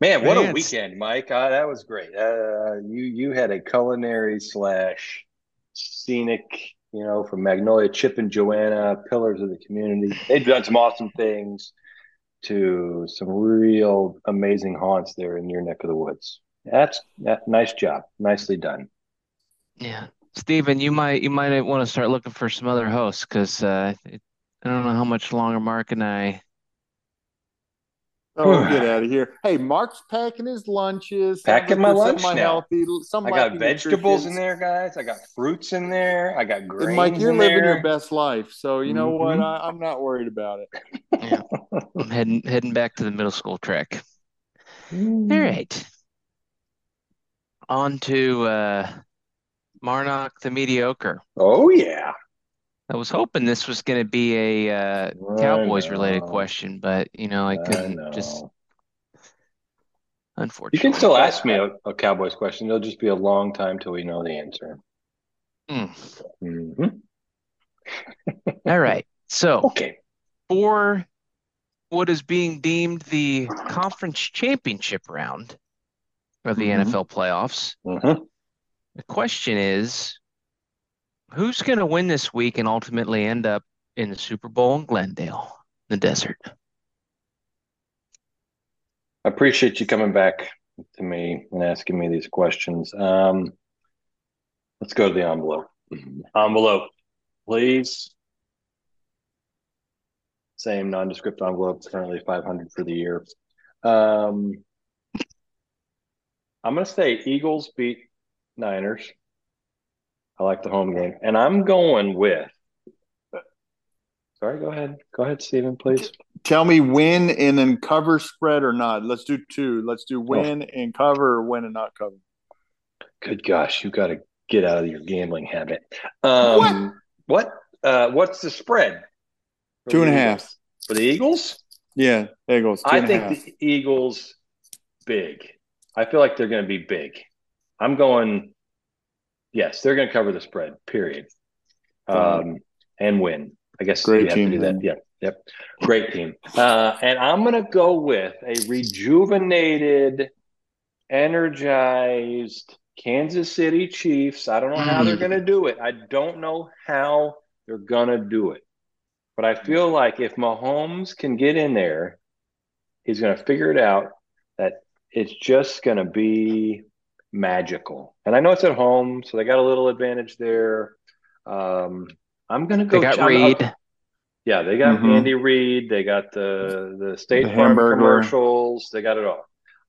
Man, what
Man,
a weekend, Mike! Uh, that was great. Uh, you you had a culinary slash scenic, you know, from Magnolia, Chip and Joanna, pillars of the community. They've done some awesome things to some real amazing haunts there in your neck of the woods. That's that, nice job, nicely done.
Yeah, Steven, you might you might want to start looking for some other hosts because uh, I don't know how much longer Mark and I.
Oh, get out of here! Hey, Mark's packing his lunches.
Packing my lunch
some
now.
healthy. Some
I got
healthy
vegetables in there, guys. I got fruits in there. I got grains
And Mike, you're
in
living
there.
your best life, so you know what?
Mhm.
I, I'm not worried about it.
Yeah, I'm heading heading back to the middle school track.
Mm.
All right, on to uh, Marnak the mediocre.
Oh yeah.
I was hoping this was going to be a uh, Cowboys related question, but you know I
I
couldn't. Just
know.
unfortunately.
You can still ask me a, a Cowboys question. It'll just be a long time till we know the answer.
Mm.
Mhm.
All right. So
Okay.
for what is being deemed the conference championship round of the
Mhm.
NFL playoffs,
Mhm.
The question is who's going to win this week and ultimately end up in the Super Bowl in Glendale, the desert?
I appreciate you coming back to me and asking me these questions. Um, let's go to the envelope. Envelope, please. Same nondescript envelope, currently 500 for the year. Um, I'm going to say Eagles beat Niners. I like the home game. And I'm going with. Sorry, go ahead. Go ahead, Steven, please.
Tell me win and then cover spread or not. Let's do two. Let's
Oh.
do win and cover or win and not cover.
Good gosh, you got to get out of your gambling habit. Um, what? Uh, what's the spread?
Two and a half.
for the Eagles.
Yeah, Eagles.
I think
half.
the Eagles big. I feel like they're going to be big. I'm going. Yes, they're going to cover the spread. Period. Um, and win. I guess
Great team,
to do that.
then.
Yep, yep. Great team. Uh, and I'm going to go with a rejuvenated, energized Kansas City Chiefs. I don't know how they're
Mm.
going to do it. I don't know how they're going to do it. But I feel like if Mahomes can get in there, he's going to figure it out that it's just going to be magical. And I know it's at home, so they got a little advantage there. Um, I'm going to go.
They got
I'm-
Reid.
yeah, they got
Mhm.
Andy Reid. They got the the State
The
Farm
Hamburglar.
commercials. They got it all.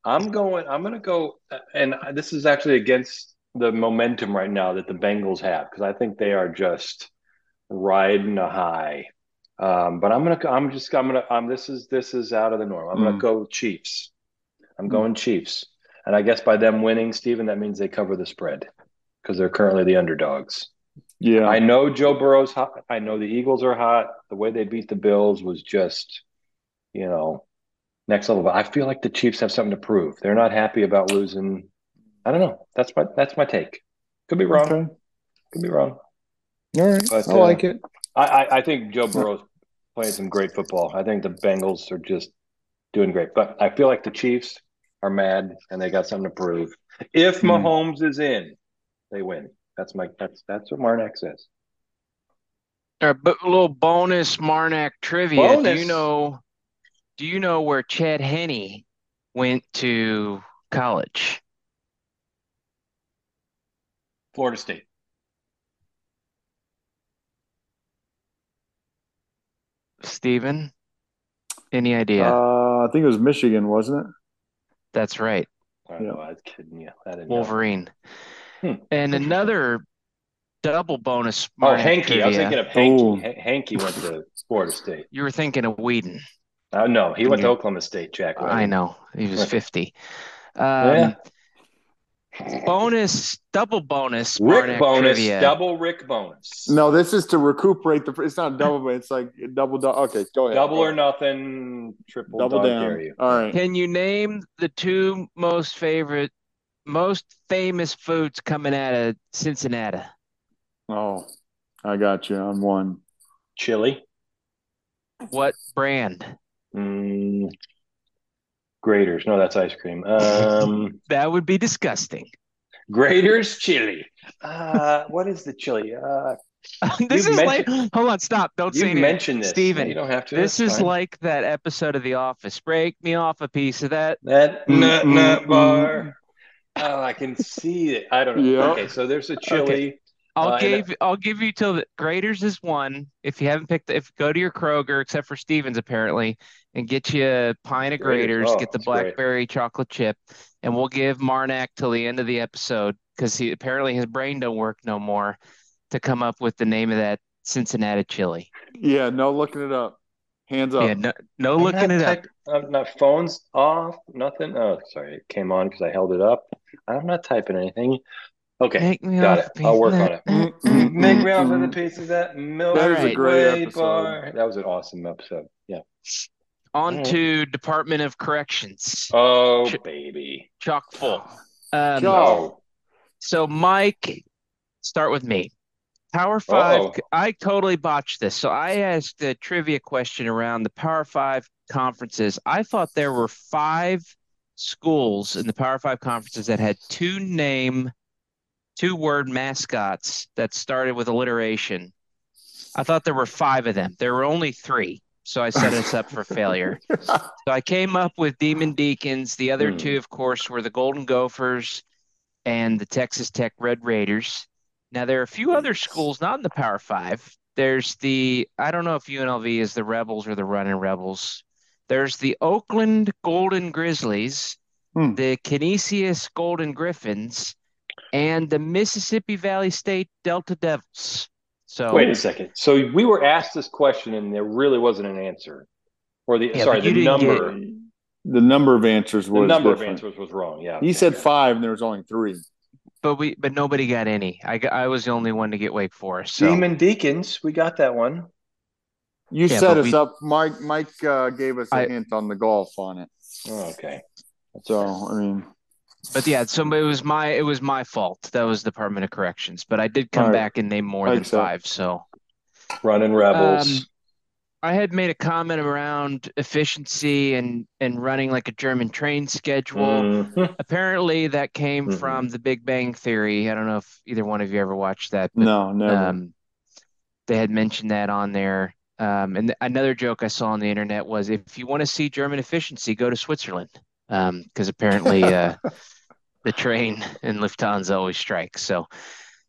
I'm going. I'm going to go. And this is actually against the momentum right now that the Bengals have because I think they are just riding a high. Um, but I'm gonna. I'm just. I'm gonna. Um, this is this is out of the norm. I'm gonna
Mm.
go Chiefs. I'm going Chiefs. And I guess by them winning, Steven, that means they cover the spread because they're currently the underdogs.
Yeah.
I know Joe Burrow's hot. I know the Eagles are hot. The way they beat the Bills was just, you know, next level. But I feel like the Chiefs have something to prove. They're not happy about losing. I don't know. That's my that's my take. Could be wrong.
Okay.
Could be wrong.
All right.
But,
I
uh,
like it.
I, I, I think Joe Burrow's playing some great football. I think the Bengals are just doing great. But I feel like the Chiefs are mad and they got something to prove. If
Hmm.
Mahomes is in, they win. That's my that's that's what Marnak says.
All right, but a little bonus Marnak trivia. Do you know do you know where Chad Henne went to college?
Florida State.
Steven? Any idea?
Uh, I think it was Michigan, wasn't it?
That's right.
I know, I was kidding you. I didn't know.
Wolverine.
Hmm.
And another double bonus
Oh,
Marnak
Hanky. I was thinking of Hanky. Ha- Hanky went to Florida State.
You were thinking of Weeden.
Uh, no, he went to Oklahoma State, Jack.
I know. He was
Right.
50.
Yeah.
Bonus, double bonus
Rick bonus,
trivia.
double Rick bonus.
No, this is to recuperate the. It's not double, but it's like double. double. Okay, go ahead.
Double or nothing, triple
double
dog
down.
dare you.
All right.
Can you name the two most favorite most famous foods coming out of Cincinnati.
Oh, I got you on one.
Chili.
What brand?
Mm, Graeter's. No, that's ice cream. Um,
That would be disgusting.
Graeter's chili. Uh, what is the chili? Uh,
this is like, hold on, stop. Don't say
you
anything.
mentioned this.
Steven,
you don't have to.
This is
fine.
like that episode of The Office. Break me off a piece of that.
that
Mm,
nut
mm,
nut
mm.
bar. Oh, I can see it. I don't know.
Yep.
Okay, so there's a chili.
I'll
Uh, and
give I'll give you till the Graeter's is one. If you haven't picked, if go to your Kroger, except for Stevens apparently, and get you a pint of
Graeter's.
Graeter's,
Oh,
get the
that's great.
blackberry chocolate chip, and we'll give Marnak till the end of the episode because he apparently his brain don't work no more to come up with the name of that Cincinnati chili.
Yeah, no looking it up. Hands up.
Yeah, no, no looking
not
it up.
type- I'm not phones off. Nothing. Oh, sorry, it came on because I held it up. I'm not typing anything. Okay,
Make me
got it. I'll work on it.
Mm, mm,
Make
mm,
me off
mm.
of the piece of that milk.
That is
a
great
Way
episode.
bar. That was an awesome episode. Yeah.
On
Alright.
to Department of Corrections.
Oh
Ch-
baby.
Chock full. Um,
Chock.
Oh.
So, Mike, start with me. Power Five,
Uh-oh.
I totally botched this. So, I asked a trivia question around the Power Five conferences. I thought there were five schools in the Power Five conferences that had two name, two word mascots that started with alliteration. I thought there were five of them. There were only three. So, I set us up for failure. So I came up with Demon Deacons. The other
Hmm.
two, of course, were the Golden Gophers and the Texas Tech Red Raiders. Now there are a few other schools not in the Power Five. There's the I don't know if UNLV is the Rebels or the Running Rebels. There's the Oakland Golden Grizzlies,
Hmm.
the Canisius Golden Griffins, and the Mississippi Valley State Delta Devils. So
Wait a second. So we were asked this question and there really wasn't an answer. Or the
Yeah,
sorry, the
didn't get-
number
The number of answers was the
number
different.
of answers was wrong. Yeah.
He
okay,
said five, and there was only three.
but we but nobody got any. I I was the only one to get Wake Forest. So
Demon Deacons, we got that one.
You
Yeah,
set us
we-
up. Mike Mike uh, gave us a
I-
hint on the golf on it.
Oh, okay.
So I mean,
But yeah, so it was my it was my fault. That was Department of Corrections. But I did come
right.
back and name more than
accept.
five. So
Running Rebels.
Um, I had made a comment around efficiency and and running like a German train schedule.
Mhm.
Apparently, that came
Mhm.
from The Big Bang Theory. I don't know if either one of you ever watched that, but
no, never.
um, they had mentioned that on there. Um, and th- another joke I saw on the internet was if you want to see German efficiency, go to Switzerland. Um, because apparently uh, the train in Lufthansa always strikes. So,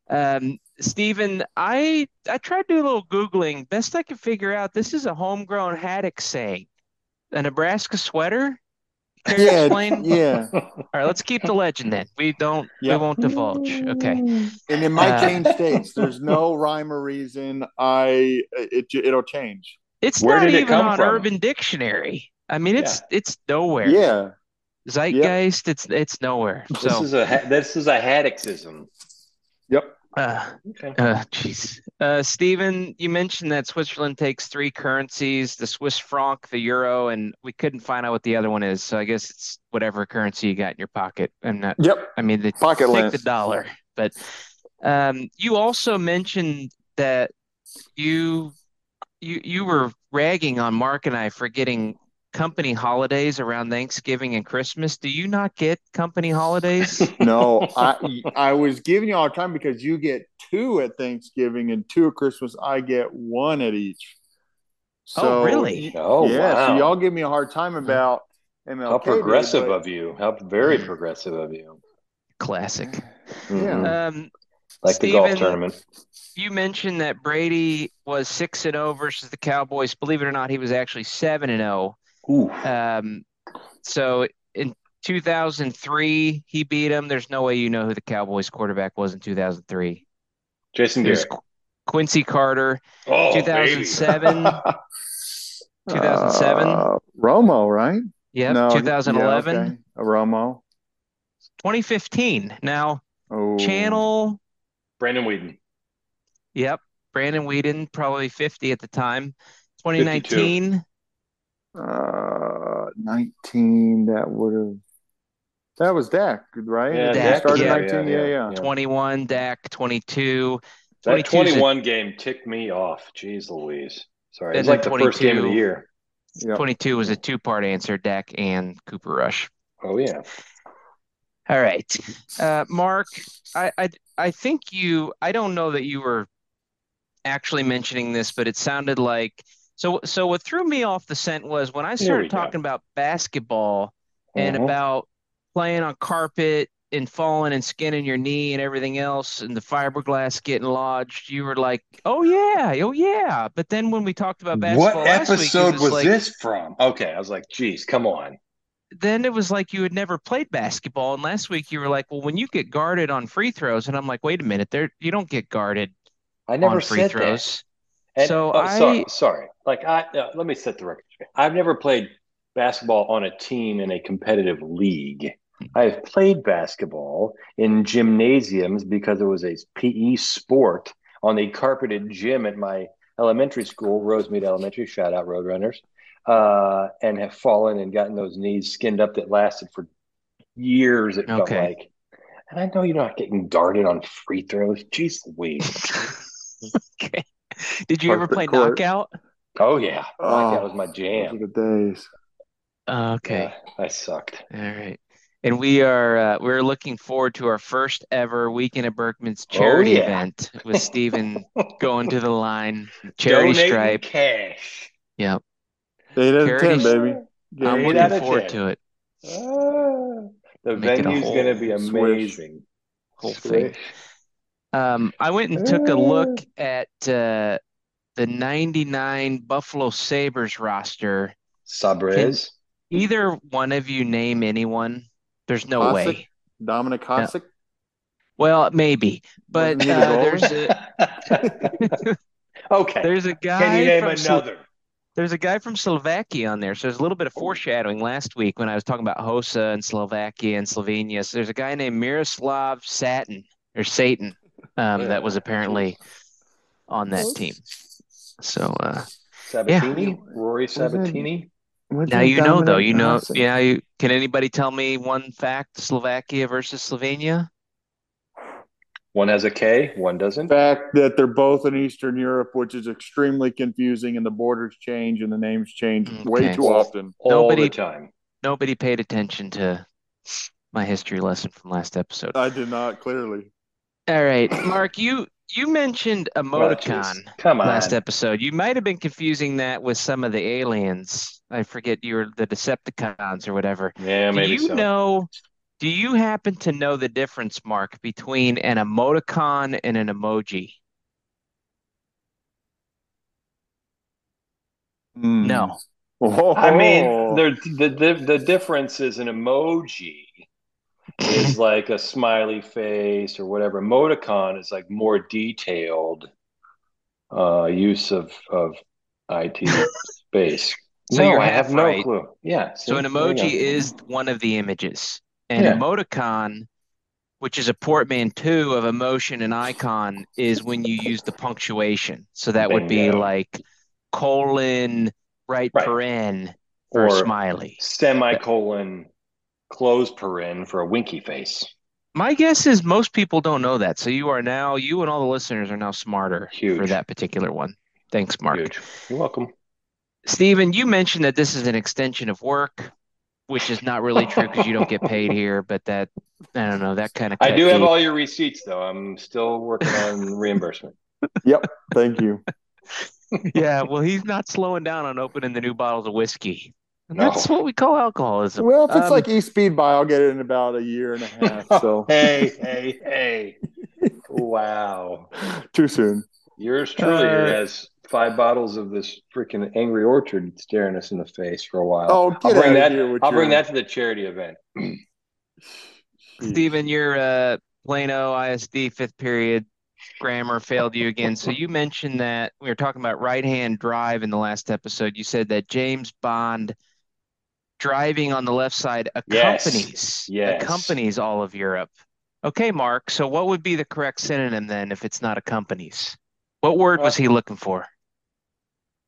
um, Steven, I I tried to do a little Googling. Best I could figure out, this is a homegrown Haddix saying. A Nebraska sweater? Care to
yeah,
explain?
yeah.
All right, let's keep the legend then. We don't
Yep.
we won't divulge. Okay.
And it might
Uh,
change states. There's no rhyme or reason. I it it'll change.
It's
Where
not
did it
even
come
on
from?
Urban Dictionary. I mean, it's it's nowhere.
Yeah.
Zeitgeist, it's it's nowhere.
This is a ha- this is a Haddixism.
Yep.
uh,
Okay.
uh, jeez. Uh, Steven, you mentioned that Switzerland takes three currencies, the Swiss franc, the euro, and we couldn't find out what the other one is. So I guess it's whatever currency you got in your pocket. I'm not,
Yep.
I mean, the,
Pocket
take the dollar. But um, you also mentioned that you you you were ragging on Mark and I for getting company holidays around Thanksgiving and Christmas. Do you not get company holidays?
No, I I was giving you all the time because you get two at Thanksgiving and two at Christmas. I get one at each.
Oh,
So,
really?
Oh,
yeah. So y'all give me a hard time about MLK.
How
Day,
progressive
but-
of you. How very
Mm.
progressive of you.
Classic.
Mhm.
Um,
like the golf tournament.
you mentioned that Brady was six and zero versus the Cowboys. Believe it or not, he was actually seven and zero.
Ooh.
Um, so in 2003, he beat him. There's no way you know who the Cowboys quarterback was in 2003.
Jason
It
Garrett.
Qu- Quincy Carter.
Oh,
2007. 2007?
Uh, Romo, right?
Yep.
No,
2011.
yeah, okay. A Romo.
2015. Now,
Oh,
Channel.
Brandon Weeden.
Yep. Brandon Weeden, probably 50 at the time. 2019.
Uh, nineteen. That would have. That was Dak, right?
Yeah,
Dak,
started
yeah,
19. Yeah, yeah.
yeah.
21, Dak 22.
That
22 's a-
21 game ticked me off. Jeez Louise. Sorry. It was
And
like the first game of the
22.
year.
Yeah.
22 was a two-part answer, Dak and Cooper Rush.
Oh, yeah.
All right. Uh, Mark, I, I I think you I don't know that you were actually mentioning this, but it sounded like so so what threw me off the scent was when I started
go.
talking about basketball and
Mhm.
about playing on carpet and falling and skinning your knee and everything else and the fiberglass getting lodged, you were like, "Oh yeah, oh yeah." But then when we talked about basketball
What
week,
episode
was
was
like
this from? Okay, I was like, geez, come on.
then it was like you had never played basketball. And last week you were like, well, when you get guarded on free throws, and I'm like, wait a minute, there you don't get guarded
I never
on free
said
throws.
that. And,
So
oh, sorry,
I-
sorry. Like I uh, let me set the record straight. I've never played basketball on a team in a competitive league. I've played basketball in gymnasiums because it was a PE sport on a carpeted gym at my elementary school, Rosemead Elementary. Shout out Roadrunners. Uh, and have fallen and gotten those knees skinned up that lasted for years. It felt
Okay.
like. And I know you're not getting guarded on free throws. Jeez Louise.
Okay. Did you ever play
court.
knockout?
Oh yeah, knockout
Oh,
was my jam.
are the days.
Uh, okay.
Yeah, I sucked.
All right. And we are uh, we're looking forward to our first ever Weekend at Berkman's charity
Oh, yeah.
event with Steven going to the line, charity
Donating
stripe.
cash.
Yep.
Eight out of
Charity-
10, baby.
I'm looking forward
10.
to it.
Ah, the
Make it
venue's
whole
going to be
swish.
amazing.
Whole thing.
Swish.
Um, I went and took a look at uh, the 99 Buffalo Sabres roster.
Sabres.
Either one of you name anyone? There's no
Hasek?
way.
Dominik Hasek.
Well, maybe, but
Wasn't he the
uh, there's a
okay.
there's a guy.
Can you name
from Slo-
another?
there's a guy from Slovakia on there. So there's a little bit of foreshadowing last week when I was talking about Hossa and Slovakia and Slovenia. So there's a guy named Miroslav Satin or Satan um, that was apparently on that team. So uh,
Sabatini? Rory Sabatini?
What's
now you know though. You know,
Hasek?
yeah. You can anybody tell me one fact? Slovakia versus Slovenia.
One has a K, one doesn't.
fact that they're both in Eastern Europe, which is extremely confusing, and the borders change and the names change way too often.
All
Nobody-
the time.
Nobody paid attention to my history lesson from last episode.
I did not clearly.
All right, Mark, you you mentioned emoticon
Roaches. Come on.
last episode. You might have been confusing that with some of the aliens. I forget you were the Decepticons or whatever.
Yeah,
Do
maybe
you
so.
know, do you happen to know the difference, Mark, between an emoticon and an emoji? Hmm. No.
Oh,
I mean, the, the the difference is an emoji is like a smiley face or whatever. Emoticon is like more detailed uh, use of of IT space.
So
no, I have no clue. Yeah.
So
see?
an emoji is one of the images. An
Yeah.
emoticon, which is a portmanteau of emotion and icon, is when you use the punctuation. So that would be
Bingo.
like colon, right
Right.
paren for
Or-
smiley.
semicolon close paren for a winky face.
My guess is most people don't know that. So you are now, you and all the listeners are now smarter for that particular one. Thanks, Mark.
Huge. You're welcome.
Steven, you mentioned that this is an extension of work, which is not really true because you don't get paid here, but that, I don't know, that kind of
I do have all your receipts though. I'm still working on reimbursement.
Yep. Thank you.
Yeah, well, he's not slowing down on opening the new bottles of whiskey. And
No.
that's what we call alcoholism.
Well, if it's
Um,
like East Speed by, I'll get it in about a year and a half. So
hey, hey, hey. Wow.
too soon.
Yours truly
Uh,
has five bottles of this freaking Angry Orchard staring us in the face for a while.
Oh,
I'll bring
out
that.
here with
I'll bring that to the charity event.
Steven, your uh, Plano ISD fifth period grammar failed you again. So you mentioned that we were talking about right-hand drive in the last episode. You said that James Bond driving on the left side accompanies
Yes.
accompanies all of Europe. Okay, Mark. So what would be the correct synonym then if it's not accompanies? What word was he looking for?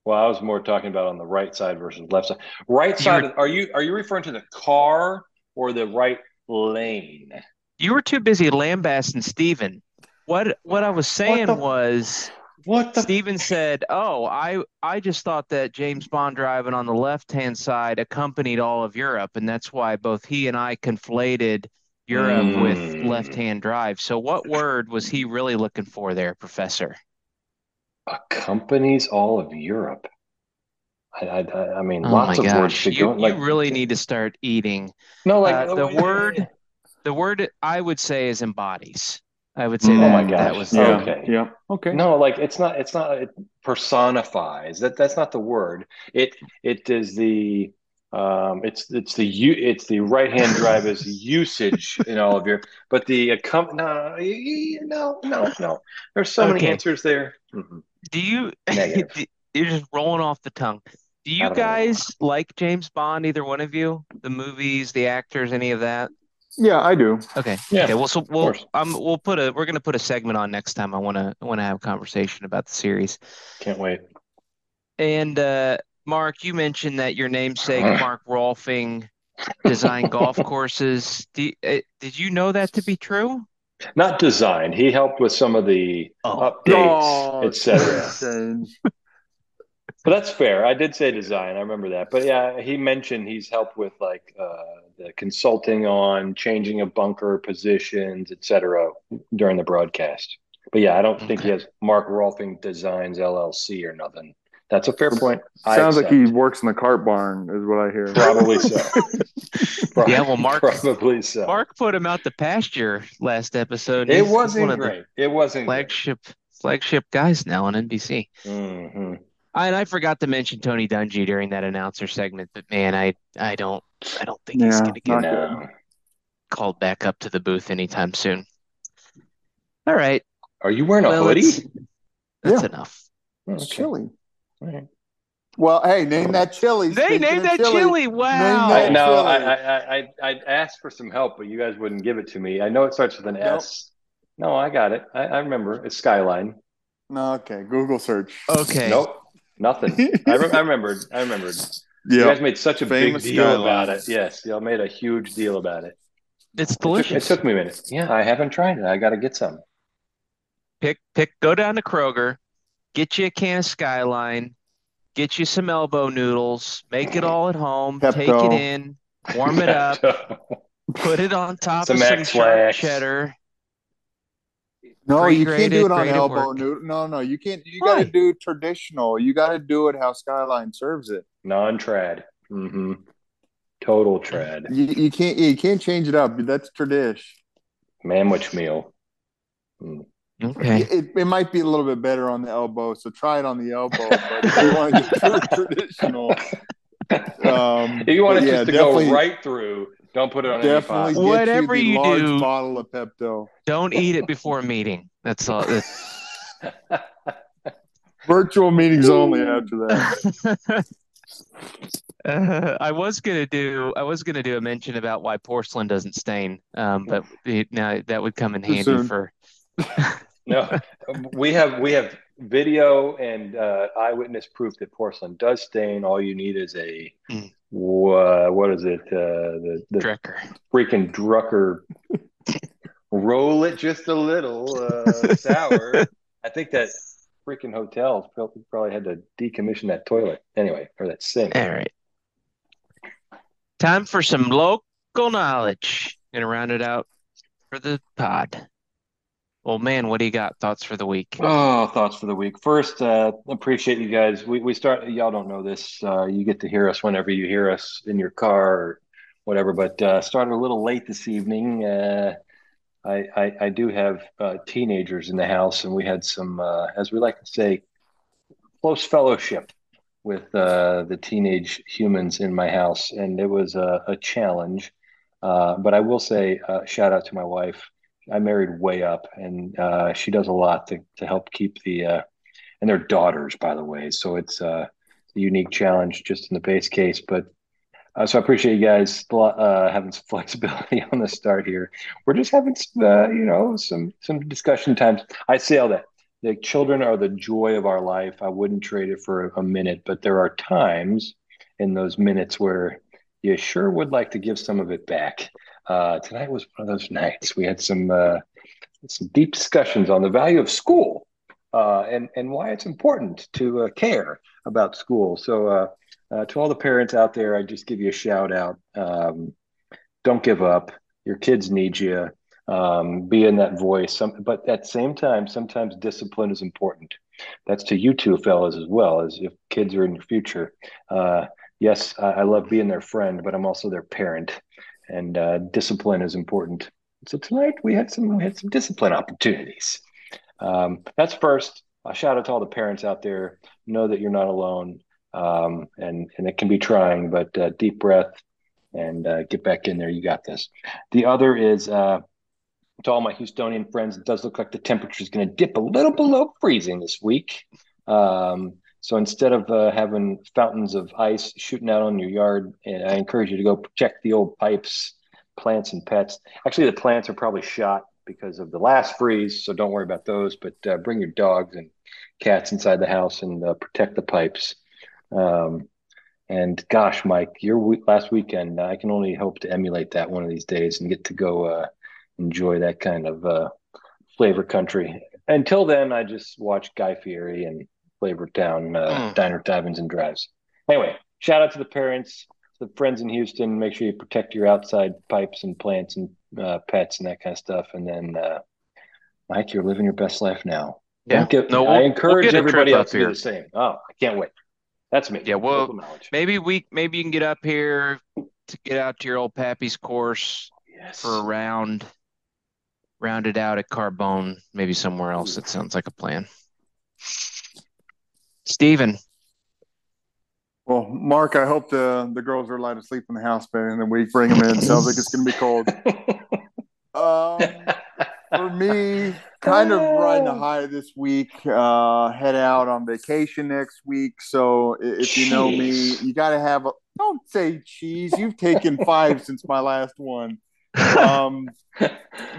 Well, I was more talking about on the right side versus left side. Right side.
were-
are you are you referring to the car or the right Lane.
You were too busy lambasting Steven. What what I was saying
the-
was
What the?
Steven said, "Oh, I I just thought that James Bond driving on the left-hand side accompanied all of Europe, and that's why both he and I conflated Europe with
Mm.
left-hand drive. So what word was he really looking for there, Professor?
accompanies all of Europe. I, I, I mean,
Oh
lots
my
of words
gosh,
to
you
go. Like
you really need to start eating.
no, like
Uh, the
oh,
word the word I would say is embodies. I would say
Oh
that
my
that was
Yeah.
the
Okay.
Yeah. Okay.
No, like it's not. It's not. It personifies. That that's not the word. It it is the. Um, it's it's the u it's the right hand drive is usage in all of your, but the accom no no no no. There's so many answers there. Mhm.
Do you you're just rolling off the tongue. Do you
I don't know.
guys like James Bond, either one of you? The movies, the actors, any of that?
Yeah, I do.
Okay.
Yeah,
Okay. Well, so we'll um we'll put a we're gonna put a segment on next time. I wanna I wanna have a conversation about the series.
Can't wait.
And uh Mark, you mentioned that your namesake Mark Rolfing designed golf courses. Do, uh, did you know that to be true?
Not design. He helped with some of the
Oh.
updates, etc.
Change.
But that's fair. I did say design. I remember that. But yeah, he mentioned he's helped with like uh, the consulting on changing of bunker positions, et cetera, during the broadcast. But yeah, I don't think he has Mark Rolfing Designs LLC or nothing. That's a fair point. I
Sounds like he works in the cart barn, is what I hear.
probably so. Pro-
Yeah, well, Mark-
probably so.
Mark put him out the pasture last episode.
it
He's- he's
wasn't
one of the
great. It wasn't great.
flagship flagship guys now on NBC.
hmm
I, and I forgot to mention Tony Dungy during that announcer segment, but man, I I don't I don't think he's going to get
not.
No.
called back up to the booth anytime soon. All right,
Are you wearing a hoodie?
it's- that's
Yeah.
enough.
It's
Okay.
chilly.
All right.
Well, hey, name that chili.
They
Speaking
named
of
that chili. Wow.
that
I, no,
chili.
I, I, I, I asked for some help, but you guys wouldn't give it to me. I know it starts with an
Nope.
S. No, I got it. I, I remember. It's Skyline.
No, okay. Google search.
Okay.
Nope, nothing. I, re- I remembered. I remembered. You guys made such a
Famous
big deal
Skyline.
about it. Yes, y'all made a huge deal about it.
It's
It took, it took me a minute. Yeah, I haven't tried it. I got to get some.
Pick pick go down to Kroger, get you a can of Skyline, get you some elbow noodles, make it all at home, take it in, warm it up, put it on top
Some
of some
X
sharp
Lax.
cheddar.
No, you can't do it on elbow
work.
noodle. No, no, you can't. You got to do traditional. You got to do it how Skyline serves it.
Non-trad. Mm-hmm. Total trad.
You, you can't. You can't change it up. That's tradish.
Manwich meal. Mm.
Okay.
It, it might be a little bit better on the elbow, so try it on the elbow. But if you want to get traditional, um,
If you want
but
it
yeah,
just to go right through, don't put it on any
definitely
pasta.
get
Whatever
you the
you
large
do-
bottle of Pepto.
Don't eat it before a meeting. That's all. That's-
Virtual meetings only after that.
Uh, I was gonna do I was gonna do a mention about why porcelain doesn't stain, um, but it, now that would come in
Too
handy
soon.
for.
No, we have we have video and uh, eyewitness proof that porcelain does stain. All you need is a
Mm.
wha- what is it? Uh, the the
Drecker.
freaking Drucker. Roll it just a little uh, sour. I think that freaking hotel probably probably had to decommission that toilet anyway, or that sink.
All right. Time for some local knowledge. Gonna round it out for the pod. Well, man, what do you got? Thoughts for the week?
Oh, thoughts for the week. First, uh, appreciate you guys. We we start. Y'all don't know this. Uh, you get to hear us whenever you hear us in your car or whatever. But uh, started a little late this evening. Uh, I, I I do have uh, teenagers in the house, and we had some, uh, as we like to say, close fellowship with uh, the teenage humans in my house, and it was a, a challenge. But I will say, shout out to my wife. I married way up, and uh, she does a lot to to help keep the uh, and they're daughters, by the way. So it's uh, a unique challenge just in the base case. But uh, so I appreciate you guys uh, having some flexibility on the start here. We're just having uh, you know some some discussion times. I say all that the children are the joy of our life. I wouldn't trade it for a minute, but there are times in those minutes where you sure would like to give some of it back. Uh, tonight was one of those nights. We had some uh, some deep discussions on the value of school uh, and and why it's important to uh, care about school. So, uh, uh, to all the parents out there, I just give you a shout out. Um, don't give up. Your kids need you. Um, be in that voice. Some, but at the same time, sometimes discipline is important. That's to you two fellas as well as if kids are in your future. Yes, I, I, love being their friend, but I'm also their parent, and uh, discipline is important. So tonight we had some we had some discipline opportunities. Um, that's first. A shout out to all the parents out there. Know that you're not alone, um, and and it can be trying, but uh, deep breath and uh, get back in there. You got this. The other is uh, to all my Houstonian friends. It does look like the temperature is going to dip a little below freezing this week. Um, so instead of uh, having fountains of ice shooting out on your yard, and I encourage you to go check the old pipes, plants, and pets. Actually, the plants are probably shot because of the last freeze, so don't worry about those. But uh, bring your dogs and cats inside the house and uh, protect the pipes. Um, and gosh, Mike, your week, last weekend, I can only hope to emulate that one of these days and get to go uh, enjoy that kind of uh, flavor country. Until then, I just watch Guy Fieri and Flavor Town uh, mm. Diner, Dives, and Drives. Anyway, shout out to the parents, to the friends in Houston. Make sure you protect your outside pipes and plants and uh, pets and that kind of stuff. And then, uh, Mike, you're living your best life now.
Yeah.
Get, no, we'll, I encourage we'll everybody else to do the same. Oh, I can't wait. That's me.
Yeah, well, maybe we maybe you can get up here to get out to your old Pappy's course yes. for a round, round it out at Carbone, maybe somewhere else. It sounds like a plan. Steven.
Well, Mark, I hope the the girls are allowed to sleep in the house bed and then we bring them in. Sounds like it's going to be cold. Um, for me, kind of riding a high this week. Uh, head out on vacation next week. So if Jeez. you know me, you got to have a. Don't say cheese. You've taken five since my last one. Um,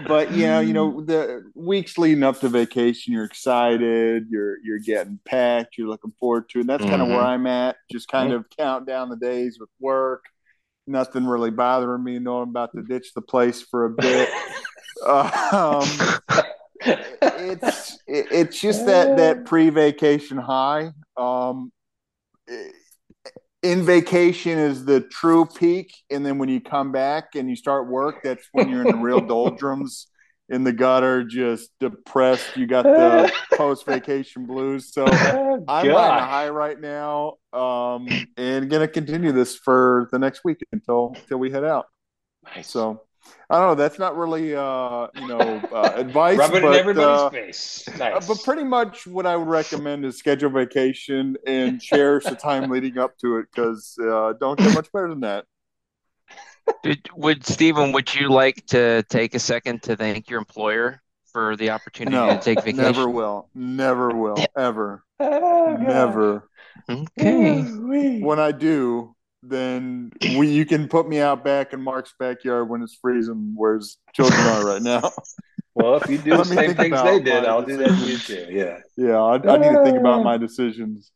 but you know, you know, the weeks leading up to vacation, you're excited. You're you're getting packed. You're looking forward to, it. and that's mm-hmm. kind of where I'm at. Just kind mm-hmm. of count down the days with work. Nothing really bothering me. Knowing I'm about to ditch the place for a bit. um, it's it's just that that pre-vacation high. Um, in vacation is the true peak, and then when you come back and you start work, that's when you're in the real doldrums in the gutter, just depressed. You got the post-vacation blues. So oh, I'm on a high right now, um, and gonna continue this for the next week until until we head out. Nice. So I don't know. That's not really, uh, you know, uh, advice.
Rub it
but,
in everybody's uh, face.
Uh, nice. but pretty much what I would recommend is schedule vacation and cherish the time leading up to it because uh, don't get much better than that.
Did, would Steven? Would you like to take a second to thank your employer for the opportunity
no,
to take vacation?
Never will. Never will. Ever. Oh, never.
Okay.
When I do, then we you can put me out back in Mark's backyard when it's freezing, where his children are right now.
Well, if you do the same things they did, I'll do that to you too. Yeah.
Yeah, I, I need to think about my decisions.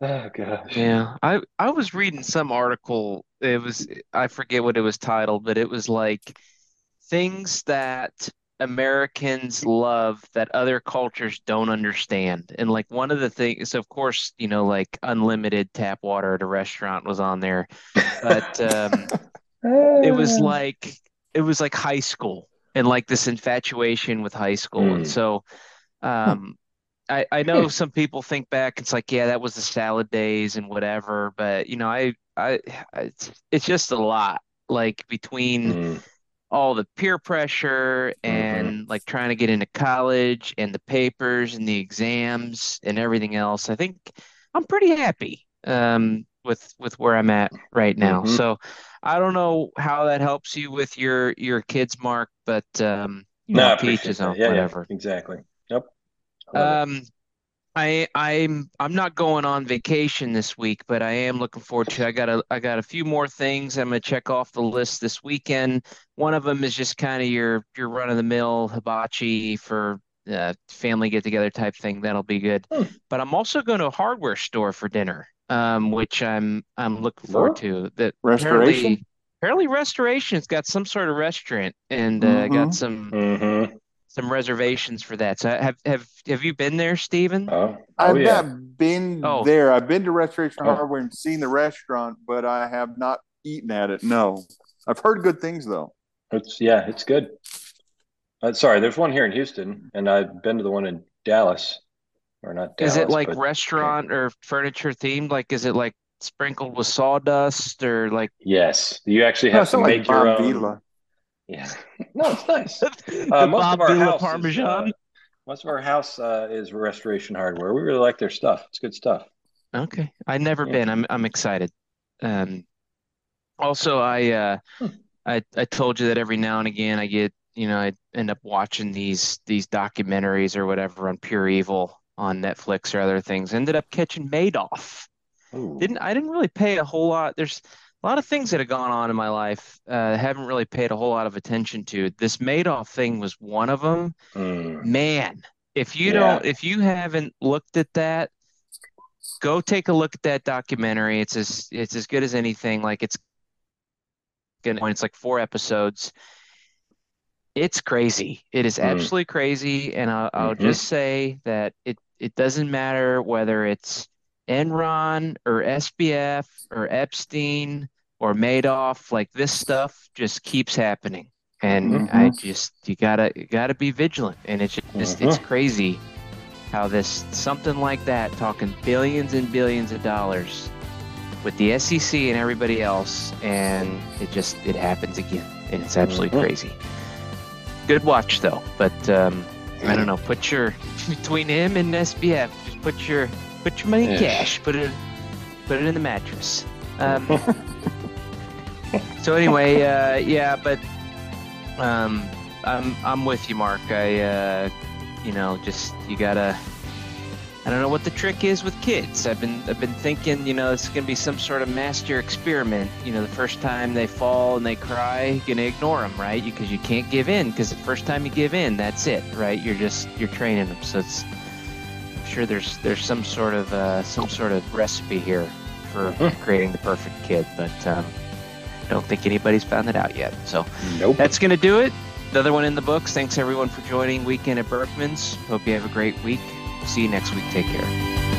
Oh gosh.
Yeah, I I was reading some article. It was I forget what it was titled, but it was like things that Americans love that other cultures don't understand. And like one of the things, of course, you know, like unlimited tap water at a restaurant was on there, but um, it was like it was like high school and like this infatuation with high school. Mm. And hmm. so um, I I know some people think back, it's like yeah, that was the salad days and whatever, but you know, I I it's, it's just a lot like between. Mm all the peer pressure and mm-hmm. like trying to get into college and the papers and the exams and everything else. I think I'm pretty happy um, with with where I'm at right now. Mm-hmm. So I don't know how that helps you with your your kids, Mark, but um, no, know, peaches on
yeah,
whatever.
Yeah, exactly. Yep.
Um, I I'm I'm not going on vacation this week, but I am looking forward to. I got a I got a few more things I'm gonna check off the list this weekend. One of them is just kind of your your run of the mill hibachi for uh, family get together type thing. That'll be good. Hmm. But I'm also going to a hardware store for dinner, um, which I'm I'm looking forward to. That
restoration.
apparently Restoration's got some sort of restaurant and uh,
Mhm.
got some
Mm-hmm.
Some reservations for that. So have have have you been there, Steven?
Oh, oh
I've
yeah.
not been
Oh.
there. I've been to Restoration
Oh.
Hardware and seen the restaurant, but I have not eaten at it. No, I've heard good things though.
It's yeah, it's good. Uh, sorry, there's one here in Houston, and I've been to the one in Dallas, or not Dallas.
Is it like
but
restaurant or furniture themed? Like, is it like sprinkled with sawdust or like?
yes, you actually have
it's
to
not like
make your
Bob
own.
Vila.
Yeah, no, it's nice. Uh, most of house is, uh, most of our house uh, is Restoration Hardware. We really like their stuff. It's good stuff.
Okay, I've never
Yeah.
been. I'm I'm excited. Um, also, I uh,
Hmm.
I I told you that every now and again I get you know I end up watching these these documentaries or whatever on Pure Evil on Netflix or other things. Ended up catching Madoff.
Ooh.
Didn't I didn't really pay a whole lot. There's a lot of things that have gone on in my life. Uh, haven't really paid a whole lot of attention to. This Madoff thing was one of them.
Mm.
Man, if you
Yeah.
don't, if you haven't looked at that, go take a look at that documentary. It's as it's as good as anything. Like it's gonna, it's like four episodes. It's crazy. It is
Mm.
absolutely crazy, and I'll, I'll
Mhm.
just say that it it doesn't matter whether it's Enron or SBF or Epstein or Madoff. Like this stuff just keeps happening, and I just you gotta you gotta be vigilant. And it's just it's crazy how this something like that, talking billions and billions of dollars with the SEC and everybody else, and it just it happens again, and it's absolutely
Mhm.
crazy. Good watch though, but um, I don't know. Put your between him and SBF, just put your put your money in
Yeah.
cash. Put it put it in the mattress. Um, so anyway, uh, yeah, but um, I'm I'm with you, Mark. I uh, you know just you gotta. I don't know what the trick is with kids. I've been I've been thinking, you know, it's gonna be some sort of master experiment. You know, the first time they fall and they cry, you're gonna ignore them, right? Because you can't give in. Because the first time you give in, that's it, right? You're just you're training them. So it's I'm sure there's there's some sort of uh, some sort of recipe here for
Mhm.
creating the perfect kid, but um, don't think anybody's found it out yet. So
Nope.
that's going to do it. Another one in the books. Thanks everyone for joining Weekend at Berkman's. Hope you have a great week. See you next week. Take care.